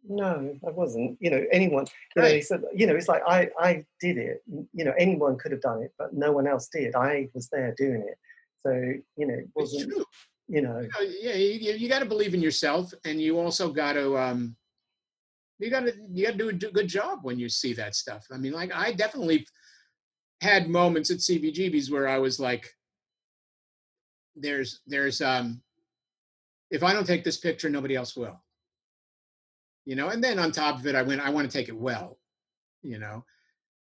No, I wasn't. You know, anyone. You know, he said. You know, it's like I, I did it. You know, anyone could have done it, but no one else did. I was there doing it. So you know, it wasn't. true. You know, you know, yeah, you, you got to believe in yourself, and you also got to um, you got to you got to do a good job when you see that stuff. I mean, like I definitely had moments at CBGB's where I was like, "There's there's um, if I don't take this picture, nobody else will." You know, and then on top of it, I went, I want to take it well, you know,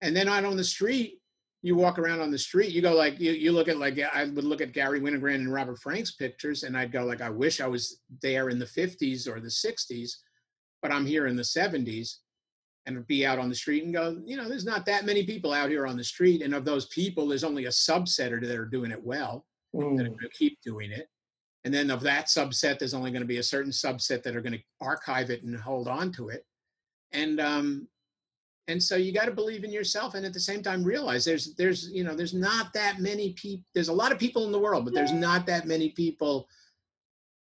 and then out on the street, you walk around on the street, you go like you, you look at like I would look at Garry Winogrand and Robert Frank's pictures, and I'd go like I wish I was there in the 50s or the 60s, but I'm here in the 70s, and be out on the street and go, you know, there's not that many people out here on the street, and of those people, there's only a subset that are doing it well, that are mm, going to keep doing it, and then of that subset, there's only going to be a certain subset that are going to archive it and hold on to it, and um, and so you got to believe in yourself and at the same time realize there's there's you know there's not that many people there's a lot of people in the world but there's not that many people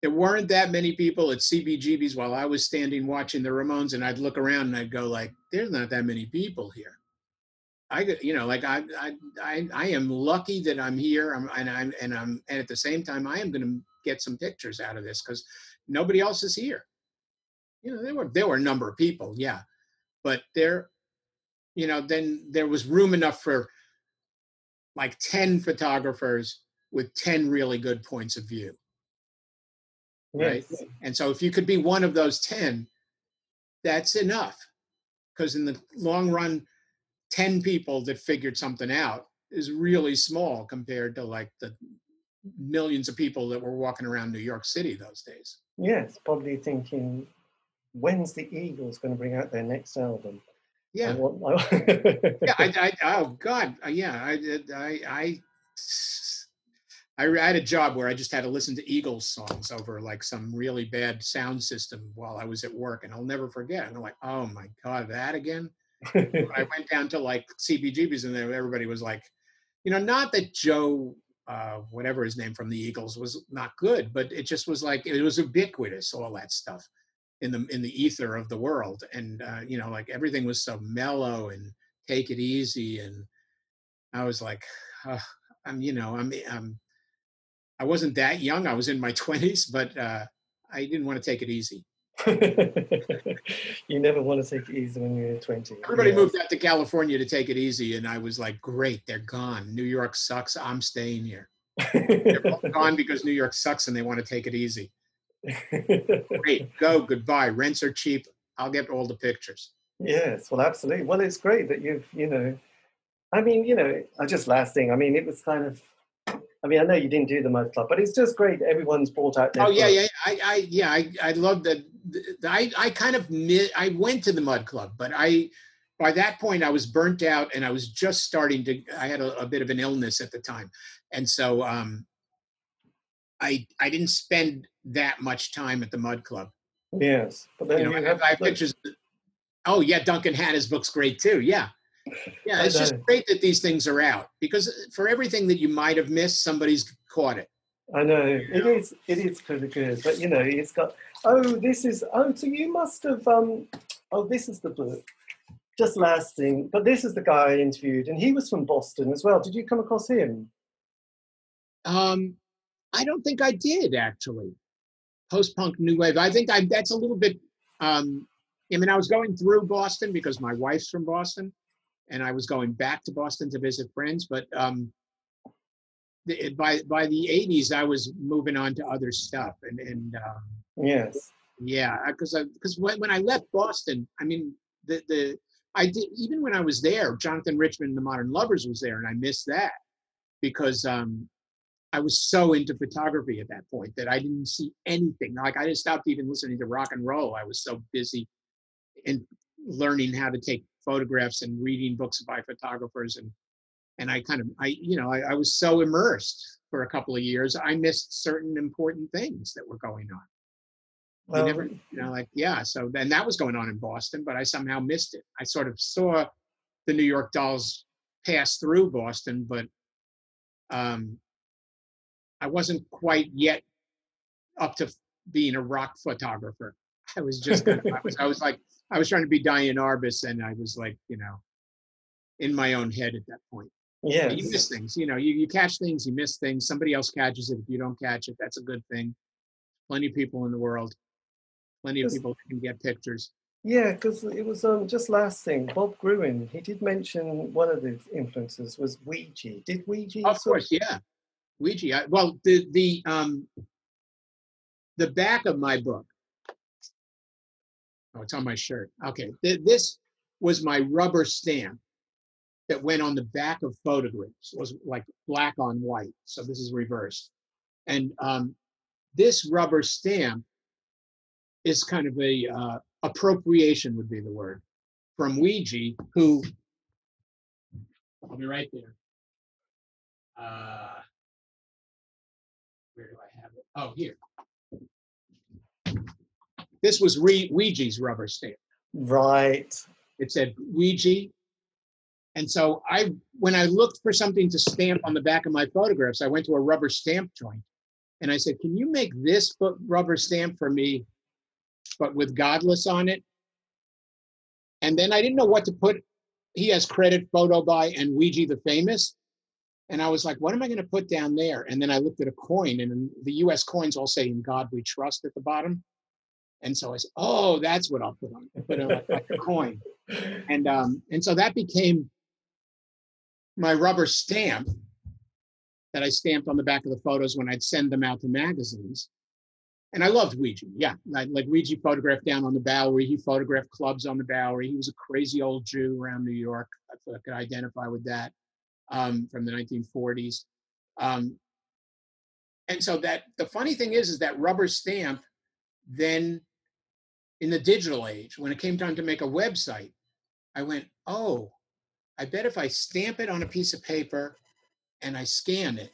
there weren't that many people at cbgb's while i was standing watching the ramones and i'd look around and i'd go like there's not that many people here. I you know like i i i, I am lucky that i'm here I'm, and i'm and i'm and at the same time i am going to get some pictures out of this because nobody else is here you know there were there were a number of people yeah but there you know, then there was room enough for like 10 photographers with 10 really good points of view. Right. yes. And so if you could be one of those 10, that's enough. Because in the long run, 10 people that figured something out is really small compared to like the millions of people that were walking around New York City those days. Yes, probably thinking, when's the Eagles going to bring out their next album? Yeah. want, yeah, I, I, oh God, uh, yeah, I, I, I, I had a job where I just had to listen to Eagles songs over like some really bad sound system while I was at work, and I'll never forget. And I'm like, oh my god, that again. I went down to like CBGB's, and everybody was like, you know, not that Joe, uh, whatever his name from the Eagles, was not good, but it just was like it was ubiquitous, all that stuff in the in the ether of the world, and uh, you know, like everything was so mellow and take it easy, and I was like, uh, I'm, you know, I'm, I'm I wasn't that young. I was in my 20s, but uh, I didn't want to take it easy. you never want to take it easy when you're 20. Everybody yes. moved out to California to take it easy, and I was like, great, they're gone. New York sucks. I'm staying here. they're both gone because New York sucks and they want to take it easy. great, go, goodbye. Rents are cheap. I'll get all the pictures. Yes, well, absolutely. Well, it's great that you've, you know, I mean, you know, just last thing, I mean, it was kind of I mean, I know you didn't do the Mud Club, but it's just great. Everyone's brought out. oh yeah, yeah. I, I, yeah, I, I love that. I, I kind of, I went to the Mud Club, but I, by that point, I was burnt out, and I was just starting to. I had a, a bit of an illness at the time, and so um, I, I didn't spend that much time at the Mud Club. Yes, but then you know, you I, have, I have pictures. Oh yeah, Duncan Hannah's book's great too. Yeah, yeah, it's just great that these things are out because for everything that you might have missed, somebody's caught it. I know it is. It is pretty good, but you know, it's got. Oh, this is. Oh, so you must have. Um. Oh, this is the book. Just last thing, but this is the guy I interviewed, and he was from Boston as well. Did you come across him? Um, I don't think I did actually. Post punk new wave. I think I. That's a little bit. Um, I mean, I was going through Boston because my wife's from Boston, and I was going back to Boston to visit friends. But um, the, by by the '80s, I was moving on to other stuff, and and um, yes, yeah, because because when when I left Boston, I mean the the I did even when I was there, Jonathan Richman and the Modern Lovers was there, and I missed that because um, I was so into photography at that point that I didn't see anything. Like I just stopped even listening to rock and roll. I was so busy and learning how to take photographs and reading books by photographers and and I kind of I you know I, I, was so immersed for a couple of years I missed certain important things that were going on. Well, I never you know like yeah so then that was going on in Boston but I somehow missed it. I sort of saw the New York Dolls pass through Boston but um I wasn't quite yet up to being a rock photographer. I was just of, I was I was like I was trying to be Diane Arbus, and I was like, you know, in my own head at that point. Yeah, you miss things. You know, you, you catch things, you miss things. Somebody else catches it. If you don't catch it, that's a good thing. Plenty of people in the world. Plenty of people can get pictures. Yeah, because it was um, just last thing. Bob Gruen, he did mention one of the influences was Weegee. Did Weegee? Of course, yeah. Weegee. I, well, the the um, the back of my book Oh, it's on my shirt. Okay. This was my rubber stamp that went on the back of photographs. It was like black on white. So this is reversed. And um, this rubber stamp is kind of a uh, appropriation would be the word from Weegee, who I'll be right there. Uh, where do I have it? Oh, here. This was Re- Weegee's rubber stamp. Right. It said Weegee. And so I, when I looked for something to stamp on the back of my photographs, I went to a rubber stamp joint, and I said, "Can you make this rubber stamp for me, but with Godlis on it?" And then I didn't know what to put. He has credit photo by and Weegee the famous. And I was like, what am I going to put down there? And then I looked at a coin, and the US coins all say, In God we trust at the bottom. And so I said, "Oh, that's what I'll put on. I put it like, like a coin." And um, and so that became my rubber stamp that I stamped on the back of the photos when I'd send them out to magazines. And I loved Weegee. Yeah, like Weegee photographed down on the Bowery. He photographed clubs on the Bowery. He was a crazy old Jew around New York. I, I could identify with that um, from the 1940s. Um, and so that the funny thing is, is that rubber stamp then in the digital age, when it came time to make a website, I went, oh, I bet if I stamp it on a piece of paper and I scan it,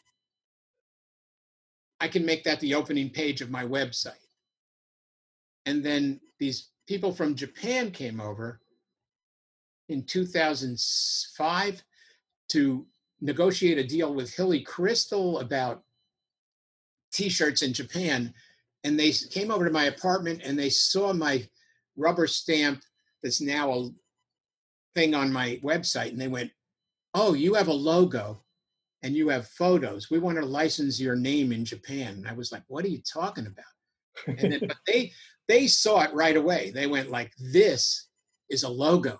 I can make that the opening page of my website. And then these people from Japan came over in 2005 to negotiate a deal with Hilly Kristal about t-shirts in Japan. And they came over to my apartment and they saw my rubber stamp that's now a thing on my website. And they went, oh, you have a logo and you have photos. We want to license your name in Japan. And I was like, what are you talking about? And then, but they they saw it right away. They went like, this is a logo.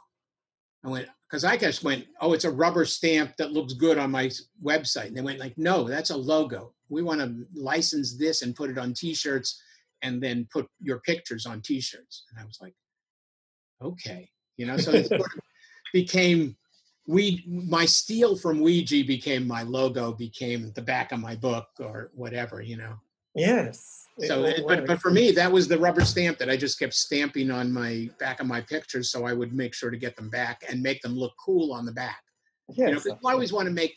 I went, because I just went, oh, it's a rubber stamp that looks good on my website. And they went like, no, that's a logo. We want to license this and put it on t-shirts and then put your pictures on t-shirts. And I was like, okay, you know, so it sort of became we my steal from Weegee became my logo, became the back of my book or whatever, you know. Yes. So, it, but but for me, that was the rubber stamp that I just kept stamping on my back of my pictures, so I would make sure to get them back and make them look cool on the back. Yes, you know, I always want to make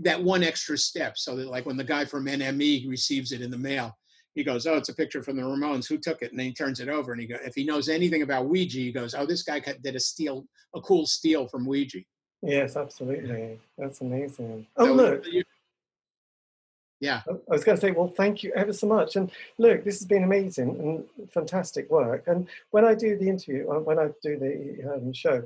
that one extra step, so that like when the guy from NME receives it in the mail, he goes, "Oh, it's a picture from the Ramones. Who took it?" And then he turns it over, and he goes, "If he knows anything about Weegee, he goes, "Oh, this guy did a steal, a cool steal from Weegee." Yes, absolutely. That's amazing. Oh, so, look. Yeah. I was going to say, well, thank you ever so much. And look, this has been amazing and fantastic work. And when I do the interview, uh, when I do the um, show,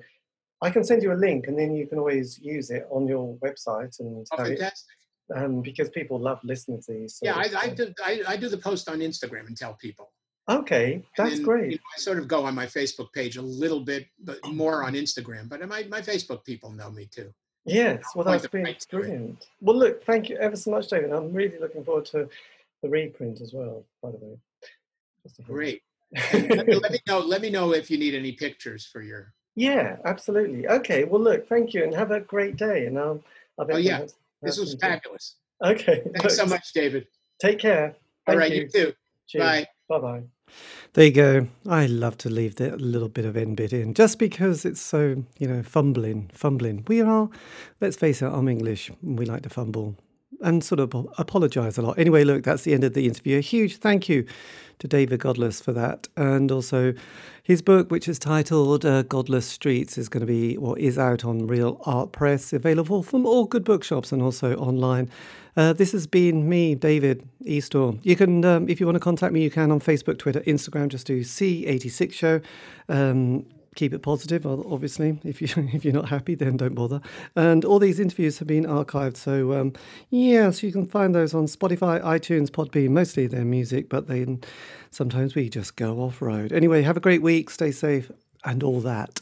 I can send you a link and then you can always use it on your website. And oh, fantastic. It, um, because people love listening to these. Yeah, I, I, do, I, I do the post on Instagram and tell people. Okay, that's then, great. You know, I sort of go on my Facebook page a little bit, but more on Instagram. But my, my Facebook people know me too. Yes, well, that's right brilliant. Well, look, thank you ever so much, David. I'm really looking forward to the reprint as well. By the way, great. let, me, let me know. Let me know if you need any pictures for your. Yeah, absolutely. Okay. Well, look, thank you, and have a great day. And um, I'll bet oh yeah, this was fabulous. Okay. Thanks so much, David. Take care. Thank All right, you, you too. Cheers. Bye. Bye bye. There you go. I love to leave that little bit of end bit in just because it's so, you know, fumbling, fumbling. We are, let's face it, I'm English. And we like to fumble and sort of apologize a lot. Anyway, look, that's the end of the interview. A huge thank you to David Godlis for that. And also his book, which is titled uh, Godlis Streets, is going to be, or is out on Reel Art Press, available from all good bookshops and also online. Uh, this has been me, David Eastaugh. You can, um, if you want to contact me, you can on Facebook, Twitter, Instagram. Just do C86 Show. Um, keep it positive, obviously. If you if you're not happy, then don't bother. And all these interviews have been archived, so um, you can find those on Spotify, iTunes, Podbean. Mostly their music, but then sometimes we just go off road. Anyway, have a great week. Stay safe and all that.